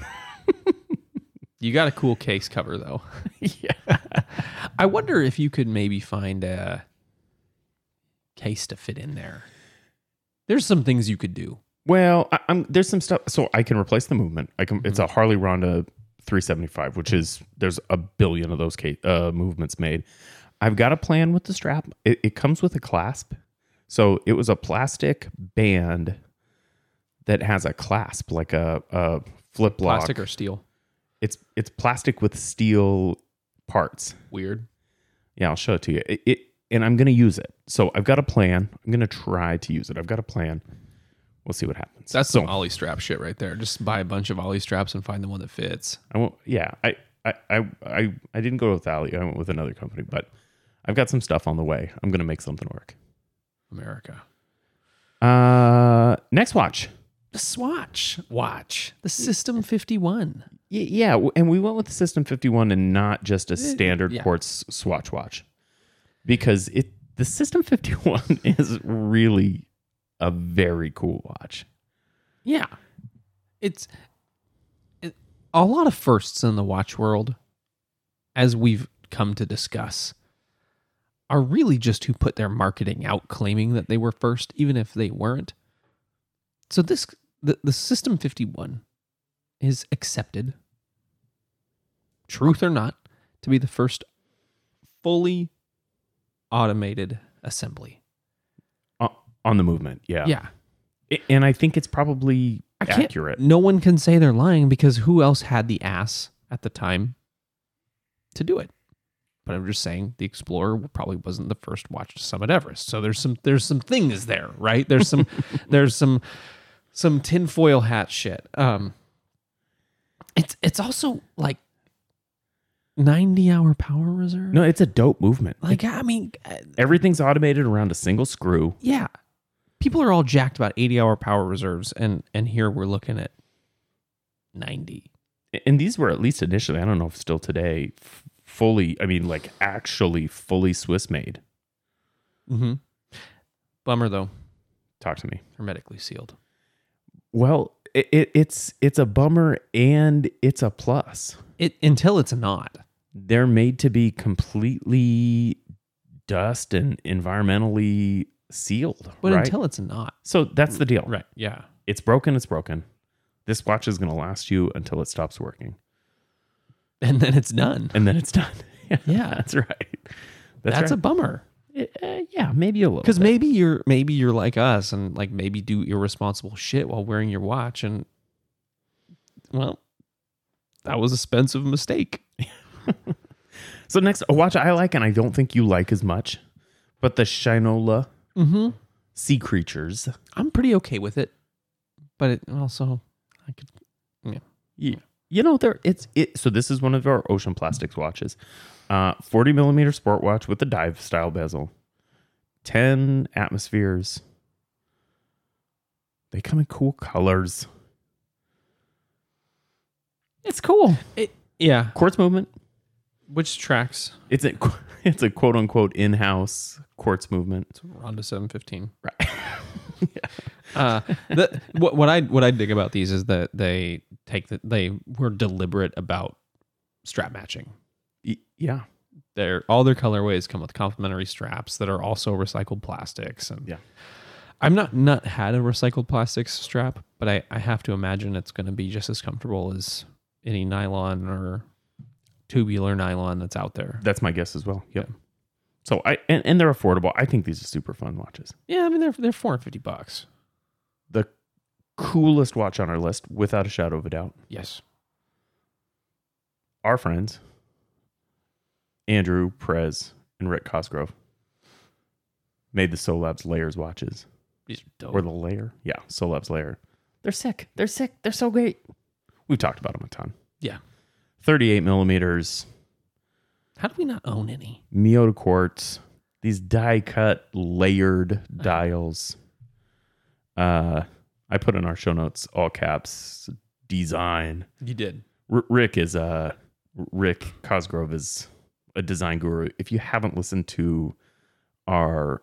You got a cool case cover though. yeah I wonder if you could maybe find a case to fit in there. There's some things you could do. Well, I, I'm there's some stuff. So I can replace the movement. I can. It's mm-hmm. a Harley Ronda 375, which is there's a billion of those ca- uh, movements made. I've got a plan with the strap. It, it comes with a clasp. So it was a plastic band that has a clasp, like a, a flip lock. Plastic or steel. It's it's plastic with steel parts. Weird. Yeah, I'll show it to you. It, it and I'm going to use it. So I've got a plan. I'm going to try to use it. I've got a plan. We'll see what happens. That's so some ollie strap shit right there. Just buy a bunch of ollie straps and find the one that fits. I won't. Yeah, I, I, I, I, I didn't go with Ali. I went with another company, but I've got some stuff on the way. I'm gonna make something work. America. Uh, next watch. The Swatch watch. The System 51. Y- yeah, and we went with the System 51 and not just a standard yeah. quartz Swatch watch because it the System 51 is really a very cool watch. Yeah. It's it, a lot of firsts in the watch world, as we've come to discuss, are really just who put their marketing out claiming that they were first, even if they weren't. So this the, the System 51 is accepted, truth or not, to be the first fully automated assembly. On the movement, yeah. Yeah. I- And I think it's probably I can't- accurate. No one can say they're lying because who else had the ass at the time to do it? But I'm just saying the Explorer probably wasn't the first watch to summit Everest. So there's some there's some things there, right? There's some there's some some tinfoil hat shit. Um it's it's also like 90 hour power reserve. No, it's a dope movement. Like I mean uh, Everything's automated around a single screw. yeah. People are all jacked about 80 hour power reserves and and here we're looking at 90. and these were at least initially i don't know if still today fully i mean like actually fully swiss made mm-hmm Bummer though. talk to me hermetically sealed. well it, it, it's it's a bummer and it's a plus It until it's not. they're made to be completely dust and environmentally sealed But right until it's not. so that's the deal Right. Yeah. it's broken it's broken this watch is going to last you until it stops working And then it's done. and then it's done Yeah. that's right That's, that's, a bummer. Uh, yeah maybe a little Because maybe you're maybe you're like us and like maybe do irresponsible shit while wearing your watch and well, that was a expensive mistake. So next, a watch I like and I don't think you like as much, but the Shinola Mm-hmm. Sea Creatures. I'm pretty okay with it, but it also I could You, you know, there it's it. So this is one of our Ocean Plastics watches, uh, 40 millimeter sport watch with a dive style bezel, 10 atmospheres. They come in cool colors. It's cool. it, yeah. Quartz movement. Which tracks? It's a it's a quote unquote in house quartz movement. It's Ronda seven fifteen. Right. uh, the, what, what I what I dig about these is that they take the, they were deliberate about strap matching. Y- yeah. Their all their colorways come with complementary straps that are also recycled plastics. And Yeah. I'm not not had a recycled plastics strap, but I, I have to imagine it's going to be just as comfortable as any nylon or tubular nylon that's out there. That's my guess as well. Yep. So I and, and they're affordable. I think these are super fun watches. Yeah, I mean they're they're four hundred fifty bucks. The coolest watch on our list, without a shadow of a doubt. Yes. Our friends, Andrew Prez and Rick Cosgrove, made the Solabs Layers watches. These are dope. Or the Layer. Yeah, Solabs Layer. They're sick. They're sick. They're so great. We've talked about them a ton. yeah. 38 millimeters, How do we not own any? Miyota quartz, these die cut layered dials. Uh, I put in our show notes all caps design. You did. R- Rick is uh Rick Cosgrove is a design guru. If you haven't listened to our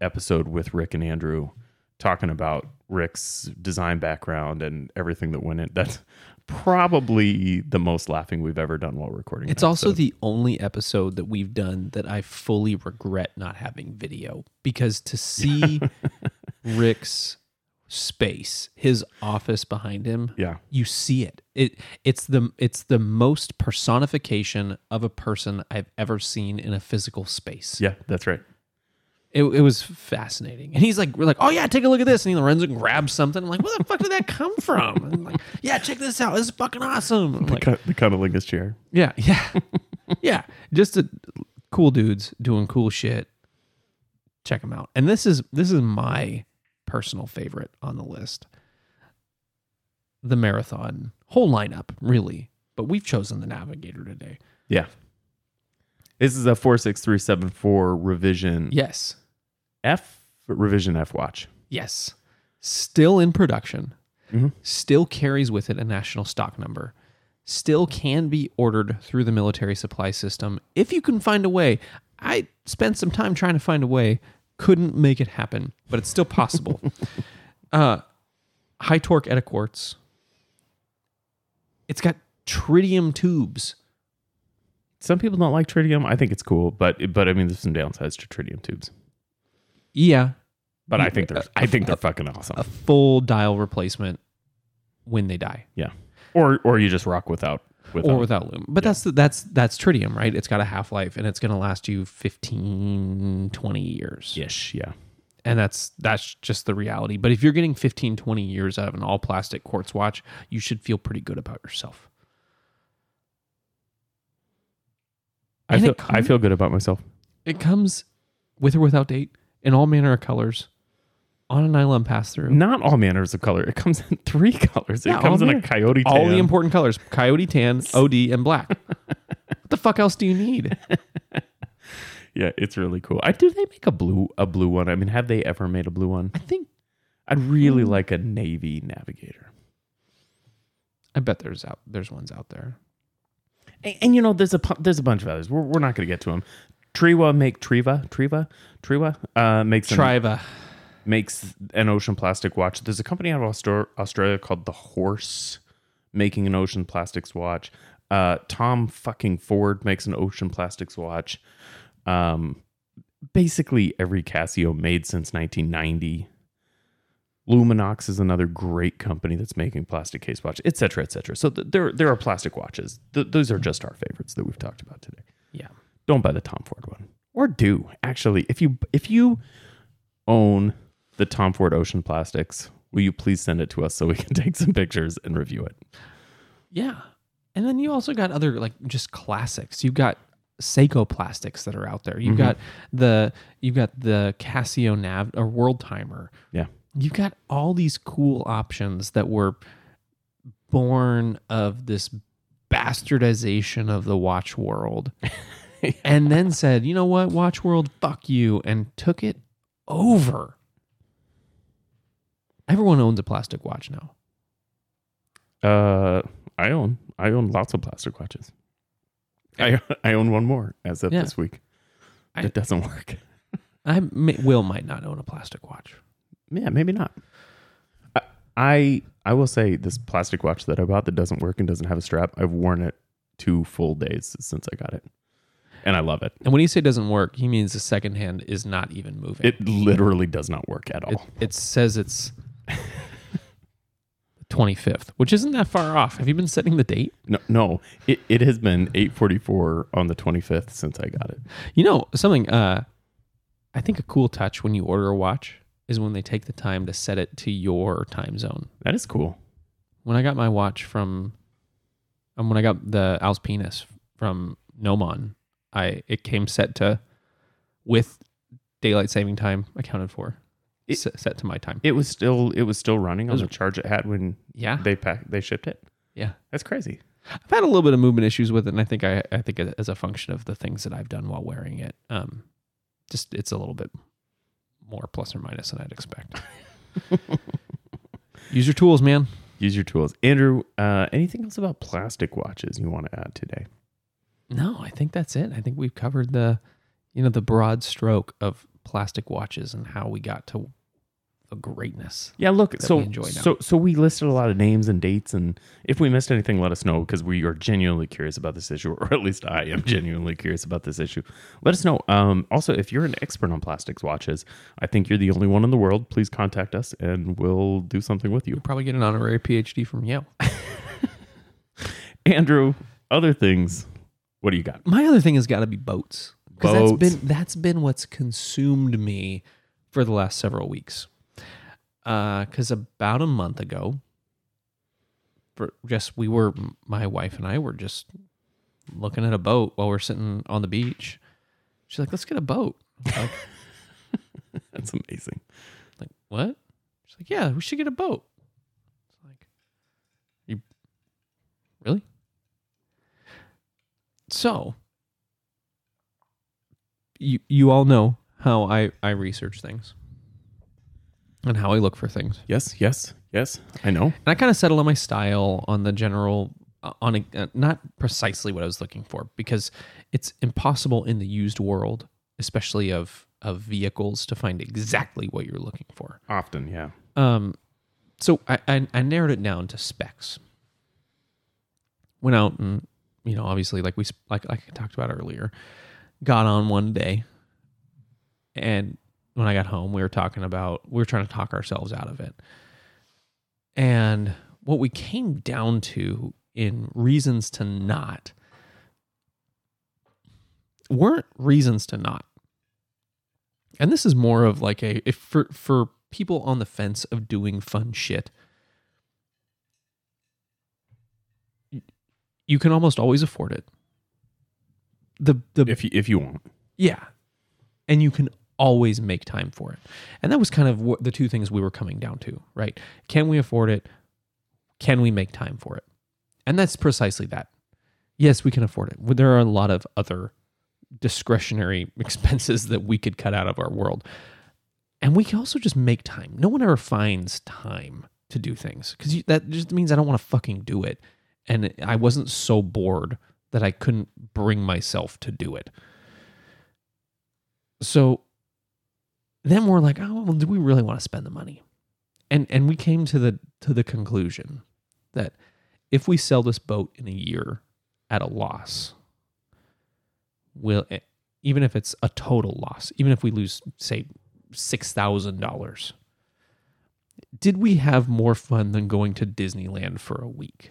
episode with Rick and Andrew talking about Rick's design background and everything that went in, that's probably the most laughing we've ever done while recording. It's also the only episode that we've done that I fully regret not having video because to see Rick's space, his office behind him, yeah. you see it. It it's the it's the most personification of a person I've ever seen in a physical space. Yeah, that's right. It, it was fascinating. And he's like, we're like, oh yeah, take a look at this. And he runs and grabs something. I'm like, where the fuck did that come from? And I'm like, yeah, check this out. This is fucking awesome. I'm like, Cut- the chair. yeah, yeah, yeah. Just a, cool dudes doing cool shit. Check them out. And this is this is my personal favorite on the list. The marathon whole lineup, really. But we've chosen the Navigator today. Yeah. This is a 46374 revision Yes, F revision F watch. yes. Still in production. Mhm. Still carries with it a national stock number. Still can be ordered through the military supply system if you can find a way. I spent some time trying to find a way, couldn't make it happen, but it's still possible. uh, high torque ETA quartz. It's got tritium tubes. Some people don't like tritium. I think it's cool, but but I mean, there's some downsides to tritium tubes. Yeah, But I think they're I think they're fucking awesome. a full dial replacement when they die. Yeah. Or or you just rock without without. or without lume. But that's that's that's tritium, right? It's got a half life and it's going to last you 15 20 years. ish. Yeah. And that's that's just the reality. But if you're getting 15 20 years out of an all plastic quartz watch, you should feel pretty good about yourself. I feel I feel good about myself. It comes with or without date in all manner of colors on a nylon pass through. Not all manners of color. It comes in three colors. It Yeah, comes in a coyote tan. All the important colors: coyote tan, OD, and black. what the fuck else do you need? yeah, it's really cool. I do they make a blue a blue one? I mean, have they ever made a blue one? I think I'd really hmm. like a navy navigator. I bet there's out there's ones out there. And, and you know, there's a there's a bunch of others. We're, we're not going to get to them. Triwa make Triva Triva Triwa uh, makes an, Triva. makes an ocean plastic watch. There's a company out of Austra- Australia called The Horse making an ocean plastics watch. Uh, Tom fucking Ford makes an ocean plastics watch. Um, basically every Casio made since 1990. Luminox is another great company that's making plastic case watch, et cetera, et cetera. So th- there, there are plastic watches. Th- those are just our favorites that we've talked about today Yeah. don't buy the Tom Ford one. Or do actually. If you if you own the Tom Ford Ocean Plastics, will you please send it to us so we can take some pictures and review it? Yeah. And then you also got other like just classics. You've got Seiko plastics that are out there. You've mm-hmm. got the you've got the Casio Nav or World Timer. Yeah. You've got all these cool options that were born of this bastardization of the watch world. and then said, "You know what? Watch world, fuck you." And took it over. Everyone owns a plastic watch now. Uh, I own I own lots of plastic watches. I I own one more as of Yeah. this week. It doesn't work. I may, Will might not own a plastic watch. Yeah, maybe not. I, I I will say this plastic watch that I bought that doesn't work and doesn't have a strap. I've worn it two full days since I got it, and I love it. And when you say doesn't work, he means the second hand is not even moving. It literally does not work at all. it, it says it's 25th, which isn't that far off. Have you been setting the date? no, no, it, it has been eight forty four on the twenty fifth since I got it. You know, something uh I think a cool touch when you order a watch is when they take the time to set it to your time zone. That is cool. When I got my watch from um, when I got the Alpinus from Nomon, I it came set to with daylight saving time accounted for. It- set, set to my time. It was still it was still running on was- the charge it had when yeah. they pack they shipped it. Yeah. That's crazy. I've had a little bit of movement issues with it, and I think I, I think it as a function of the things that I've done while wearing it. Um, just it's a little bit more plus or minus than I'd expect. Use your tools, man. Use your tools, Andrew. Uh, anything else about plastic watches you want to add today? No, I think that's it. I think we've covered the, you know, the broad stroke of plastic watches and how we got to greatness. Yeah, look. that So we enjoy now. so so we listed a lot of names and dates, and if we missed anything, let us know because we are genuinely curious about this issue, or at least I am genuinely curious about this issue. Let us know. Um, also, if you're an expert on plastics watches, I think you're the only one in the world. Please contact us, and we'll do something with you. You'll probably get an honorary PhD from Yale. Andrew, other things. What do you got? My other thing has got to be boats because that's Boats. been that's been what's consumed me for the last several weeks. Uh, because about a month ago, for just we were my wife and I were just looking at a boat while we're sitting on the beach. She's like, "Let's get a boat." Like, That's amazing. like what? She's like, "Yeah, we should get a boat." It's like, you really? So, you you all know how I I research things and how I look for things, Yes, yes, yes. I know. and I kind of settle on my style on the general uh, on a, uh, not precisely what I was looking for because it's impossible in the used world, especially of of vehicles, to find exactly what you're looking for. Often, yeah. Um, so I, I I narrowed it down to specs. Went out and you know obviously like we like like I talked about earlier, got on one day, and when I got home we were talking about we were trying to talk ourselves out of it, and what we came down to in reasons to not weren't reasons to not. And this is more of like a if for for people on the fence of doing fun shit you can almost always afford it. The the If you if you want, yeah. And you can always make time for it. And that was kind of what the two things we were coming down to right? Can we afford it? Can we make time for it? And that's precisely that. Yes we can afford it. There are a lot of other discretionary expenses that we could cut out of our world. And we can also just make time. No one ever finds time to do things because that just means i don't want to fucking do it. And i wasn't so bored that i couldn't bring myself to do it. So then we're like oh well do we really want to spend the money and and we came to the to the conclusion that if we sell this boat in a year at a loss will eh, even if it's a total loss even if we lose say $6000 did we have more fun than going to disneyland for a week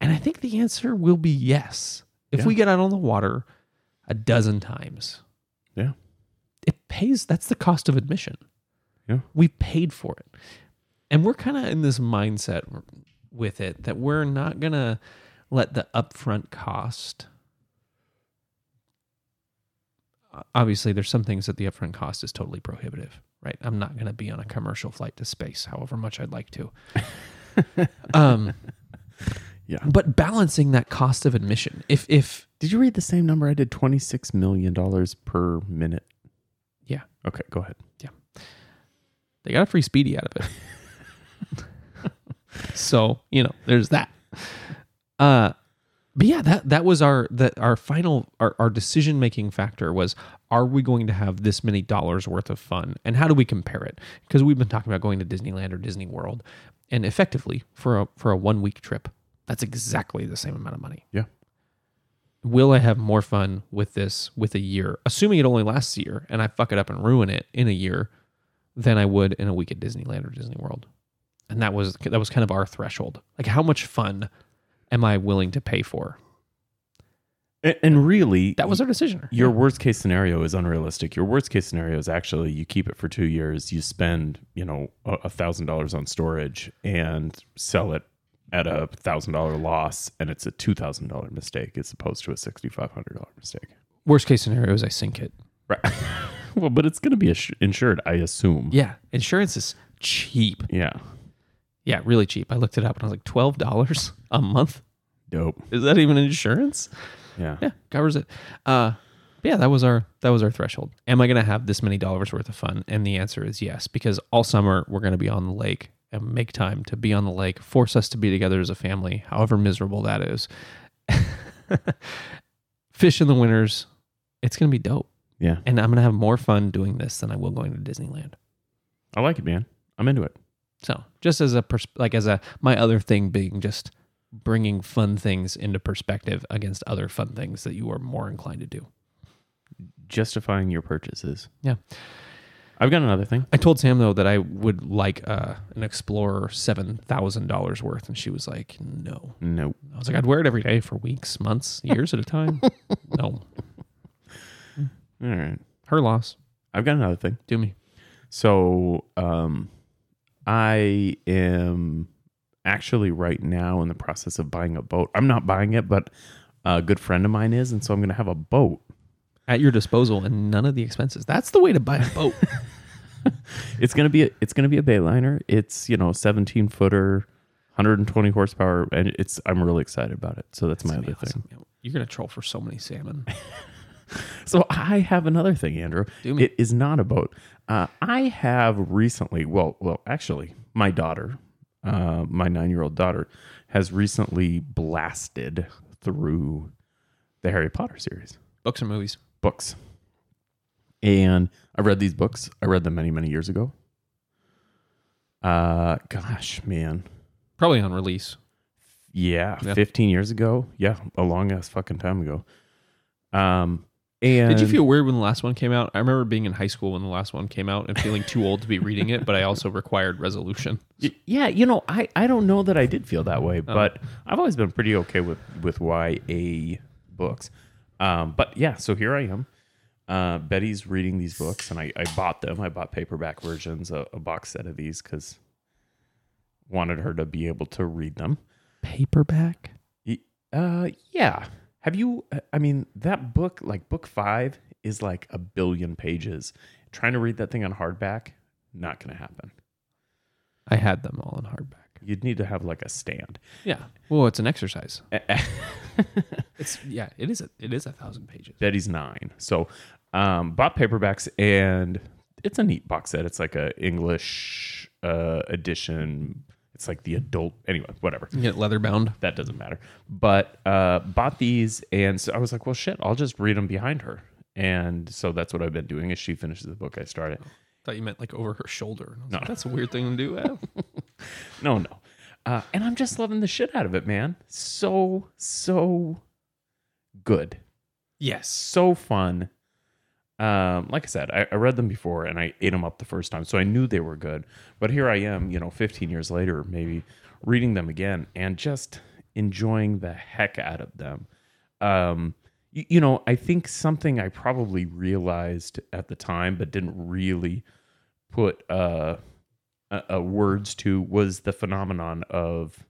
and i think the answer will be yes if Yeah. we get out on the water a dozen times. It pays that's the cost of admission Yeah. we paid for it and we're kind of in this mindset with it that we're not gonna let the upfront cost obviously there's some things that the upfront cost is totally prohibitive right i'm not gonna be on a commercial flight to space however much i'd like to um Yeah. but balancing that cost of admission if if Did you read the same number? I did twenty six million dollars per minute. Yeah. Okay, go ahead. Yeah. They got a free speedy out of it. so, you know, there's that. Uh but yeah, that that was our that our final our, our decision making factor was are we going to have this many dollars worth of fun and how do we compare it? Because we've been talking about going to Disneyland or Disney World, and effectively for a for a one week trip, that's exactly the same amount of money. Yeah. Will I have more fun with this with a year, assuming it only lasts a year, and I fuck it up and ruin it in a year, than I would in a week at Disneyland or Disney World? And that was that was kind of our threshold. Like, how much fun am I willing to pay for? And, and really, That was our decision. your worst case scenario is unrealistic. Your worst case scenario is actually you keep it for two years, you spend you know a a thousand dollars on storage and sell it at a thousand dollar loss, and it's a two thousand dollar mistake as opposed to a sixty five hundred dollar mistake. Worst case scenario is I sink it. Right. well, but it's going to be insured, I assume. Yeah, insurance is cheap. Yeah. Yeah, really cheap. I looked it up and I was like twelve dollars a month. Dope. Is that even insurance? Yeah. Yeah, covers it. Uh, yeah, that was our that was our threshold. Am I going to have this many dollars worth of fun? And the answer is yes, because all summer we're going to be on the lake and make time to be on the lake. Force us to be together as a family, however miserable that is. Fish in the winters. It's going to be dope, Yeah. and I'm going to have more fun doing this than I will going to Disneyland. I like it, man. I'm into it. So, just as a pers- like as a my other thing being just bringing fun things into perspective against other fun things that you are more inclined to do. Justifying your purchases. Yeah. I've got another thing. I told Sam though that I would like uh, an Explorer seven thousand dollars worth, and she was like, "No." No. I was like, "I'd wear it every day for weeks, months, years at a time." no, All right. her loss. I've got another thing. Do me. So, um, I am actually right now in the process of buying a boat. I'm not buying it, but a good friend of mine is, and so I'm going to have a boat. At your disposal and none of the expenses. That's the way to buy a boat. It's going to be a, it's to be a Bayliner. It's you know 17 footer, 120 horsepower, and it's I'm really excited about it. So that's my other gonna thing. You're gonna troll for so many salmon. So I have another thing, Andrew. Do me. It is not a boat. Uh, I have recently, well, well, actually, my daughter, uh, my nine-year-old daughter, has recently blasted through the Harry Potter series Books and movies. books, and I read these books. I read them many, many years ago. Uh, gosh, man, Probably on release. yeah, Yeah. 15 years ago. Yeah, a long ass fucking time ago. Um, and Did you feel weird when the last one came out? I remember being in high school when the last one came out and feeling too old to be reading it, but I also required resolution. Yeah, you know, I, I don't know that I did feel that Oh. way, but I've always been pretty okay with with YA books. Um, but yeah, so here I am. Uh, Betty's reading these books, and I, I bought them. I bought paperback versions, a, a box set of these, because wanted her to be able to read them. Paperback? Uh, yeah. Have you? I mean, that book, like book five, is like a billion pages. Trying to read that thing on hardback, not going to happen. I had them all in hardback. You'd need to have like a stand. Yeah. Well, it's an exercise. It's yeah, it is a it is a thousand pages. Betty's nine. So um bought paperbacks and it's a neat box set. It's like a English uh edition. It's like the adult anyway, whatever. You get leather bound. That doesn't matter. But uh bought these and so I was like, well shit, I'll just read them behind her. And so that's what I've been doing as she finishes the book I started. I thought you meant like over her shoulder. And I was No. like, That's a weird thing to do. Al." No, no. Uh, and I'm just loving the shit out of it, man. So, so good. yes. so fun. Um, like I said, I, I read them before and I ate them up the first time, so I knew they were good. But here I am, you know, 15 years later, maybe reading them again and just enjoying the heck out of them. Um, you, you know, I think something I probably realized at the time, but didn't really put uh, uh, words to was the phenomenon of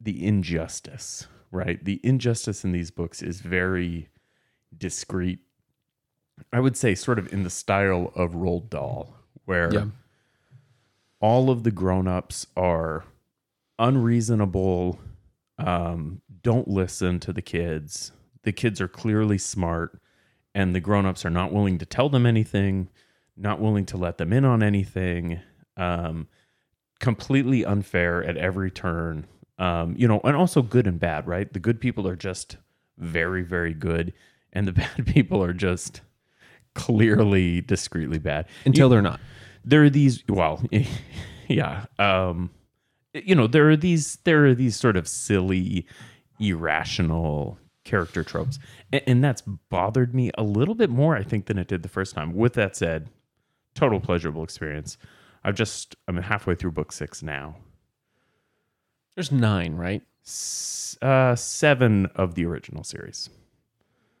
the injustice, right? The injustice in these books is very discreet. I would say, sort of in the style of Roald Dahl, where Yeah. all of the grown-ups are unreasonable um, don't listen to the kids the kids are clearly smart and the grown-ups are not willing to tell them anything not willing to let them in on anything um, completely unfair at every turn Um, you know, and also good and bad, right? The good people are just very, very good, and the bad people are just clearly discreetly bad. Until they're not. there are these well yeah um you know there are these there are these sort of silly irrational character tropes and, and that's bothered me a little bit more i think than it did the first time with that said total pleasurable experience i've just i'm halfway through book six now There's nine, right? S- uh seven of the original series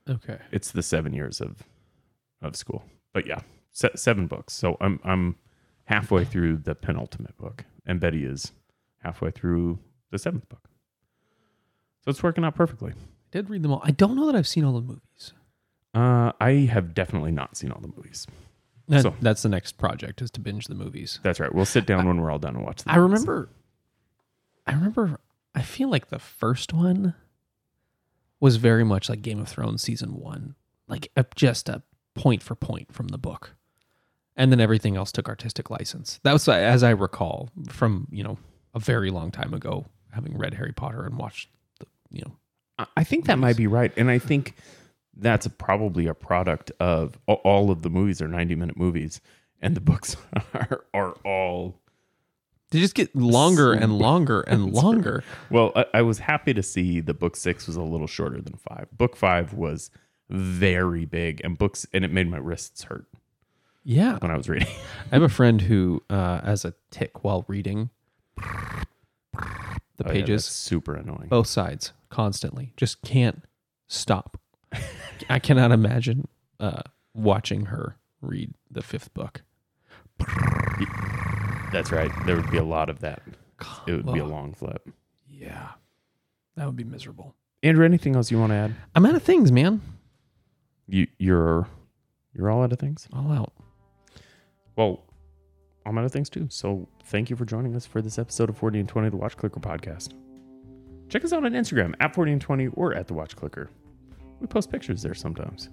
Okay. it's the seven years of of school but yeah se- seven books so i'm i'm halfway through the penultimate book and betty is halfway through the seventh book so it's working out perfectly I did read them all. I don't know that I've seen all the movies. uh, i have definitely not seen all the movies That- So- that's the next project is to binge the movies. that's right we'll sit down when we're all done and watch the I movies. remember I remember I feel like the first one was very much like Game of Thrones season 1. Like a, just a point for point from the book. And then everything else took artistic license. That was as I recall from, you know, a very long time ago having read Harry Potter and watched the, you know, I- think that might be right, and I think that's a, probably a product of all of the movies are ninety minute movies, and the books are are all they just get longer and longer and longer. Well, I, I was happy to see that book six was a little shorter than five. Book five was very big, and books and it made my wrists hurt Yeah. when I was reading. I have a friend who, uh, as a tick while reading the Oh, yeah, pages, super annoying. both sides, constantly, just can't stop. I cannot imagine uh, watching her read the fifth book. That's right. There would be a lot of that. It would be a long flip. Yeah, that would be miserable. Andrew, anything else you want to add? I'm out of things, man. You you're you're all out of things. All out. Well, I'm out of things too. So thank you for joining us for this episode of 40 and 20, the Watch Clicker podcast. Check us out on Instagram at 40 and 20 or at the Watch Clicker. We post pictures there sometimes.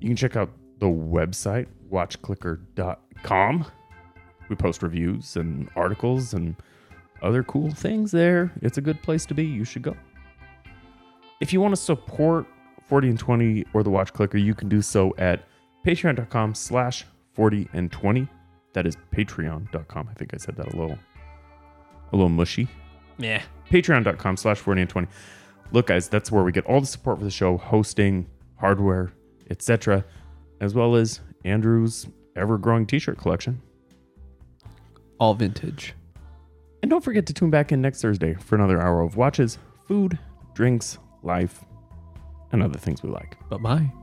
You can check out the website, watchclicker.com. We post reviews and articles and other cool things there. It's a good place to be. You should go. If you want to support 40 and 20 or the Watch Clicker, you can do so at patreon.com slash 40 and 20. That is patreon.com. I think I said that a little a little mushy. Yeah. Patreon.com slash 40 and 20. Look, guys, that's where we get all the support for the show, hosting, hardware, etc., as well as Andrew's ever-growing t-shirt collection. All vintage. And don't forget to tune back in next Thursday for another hour of watches, food, drinks, life, and other things we like. Bye bye.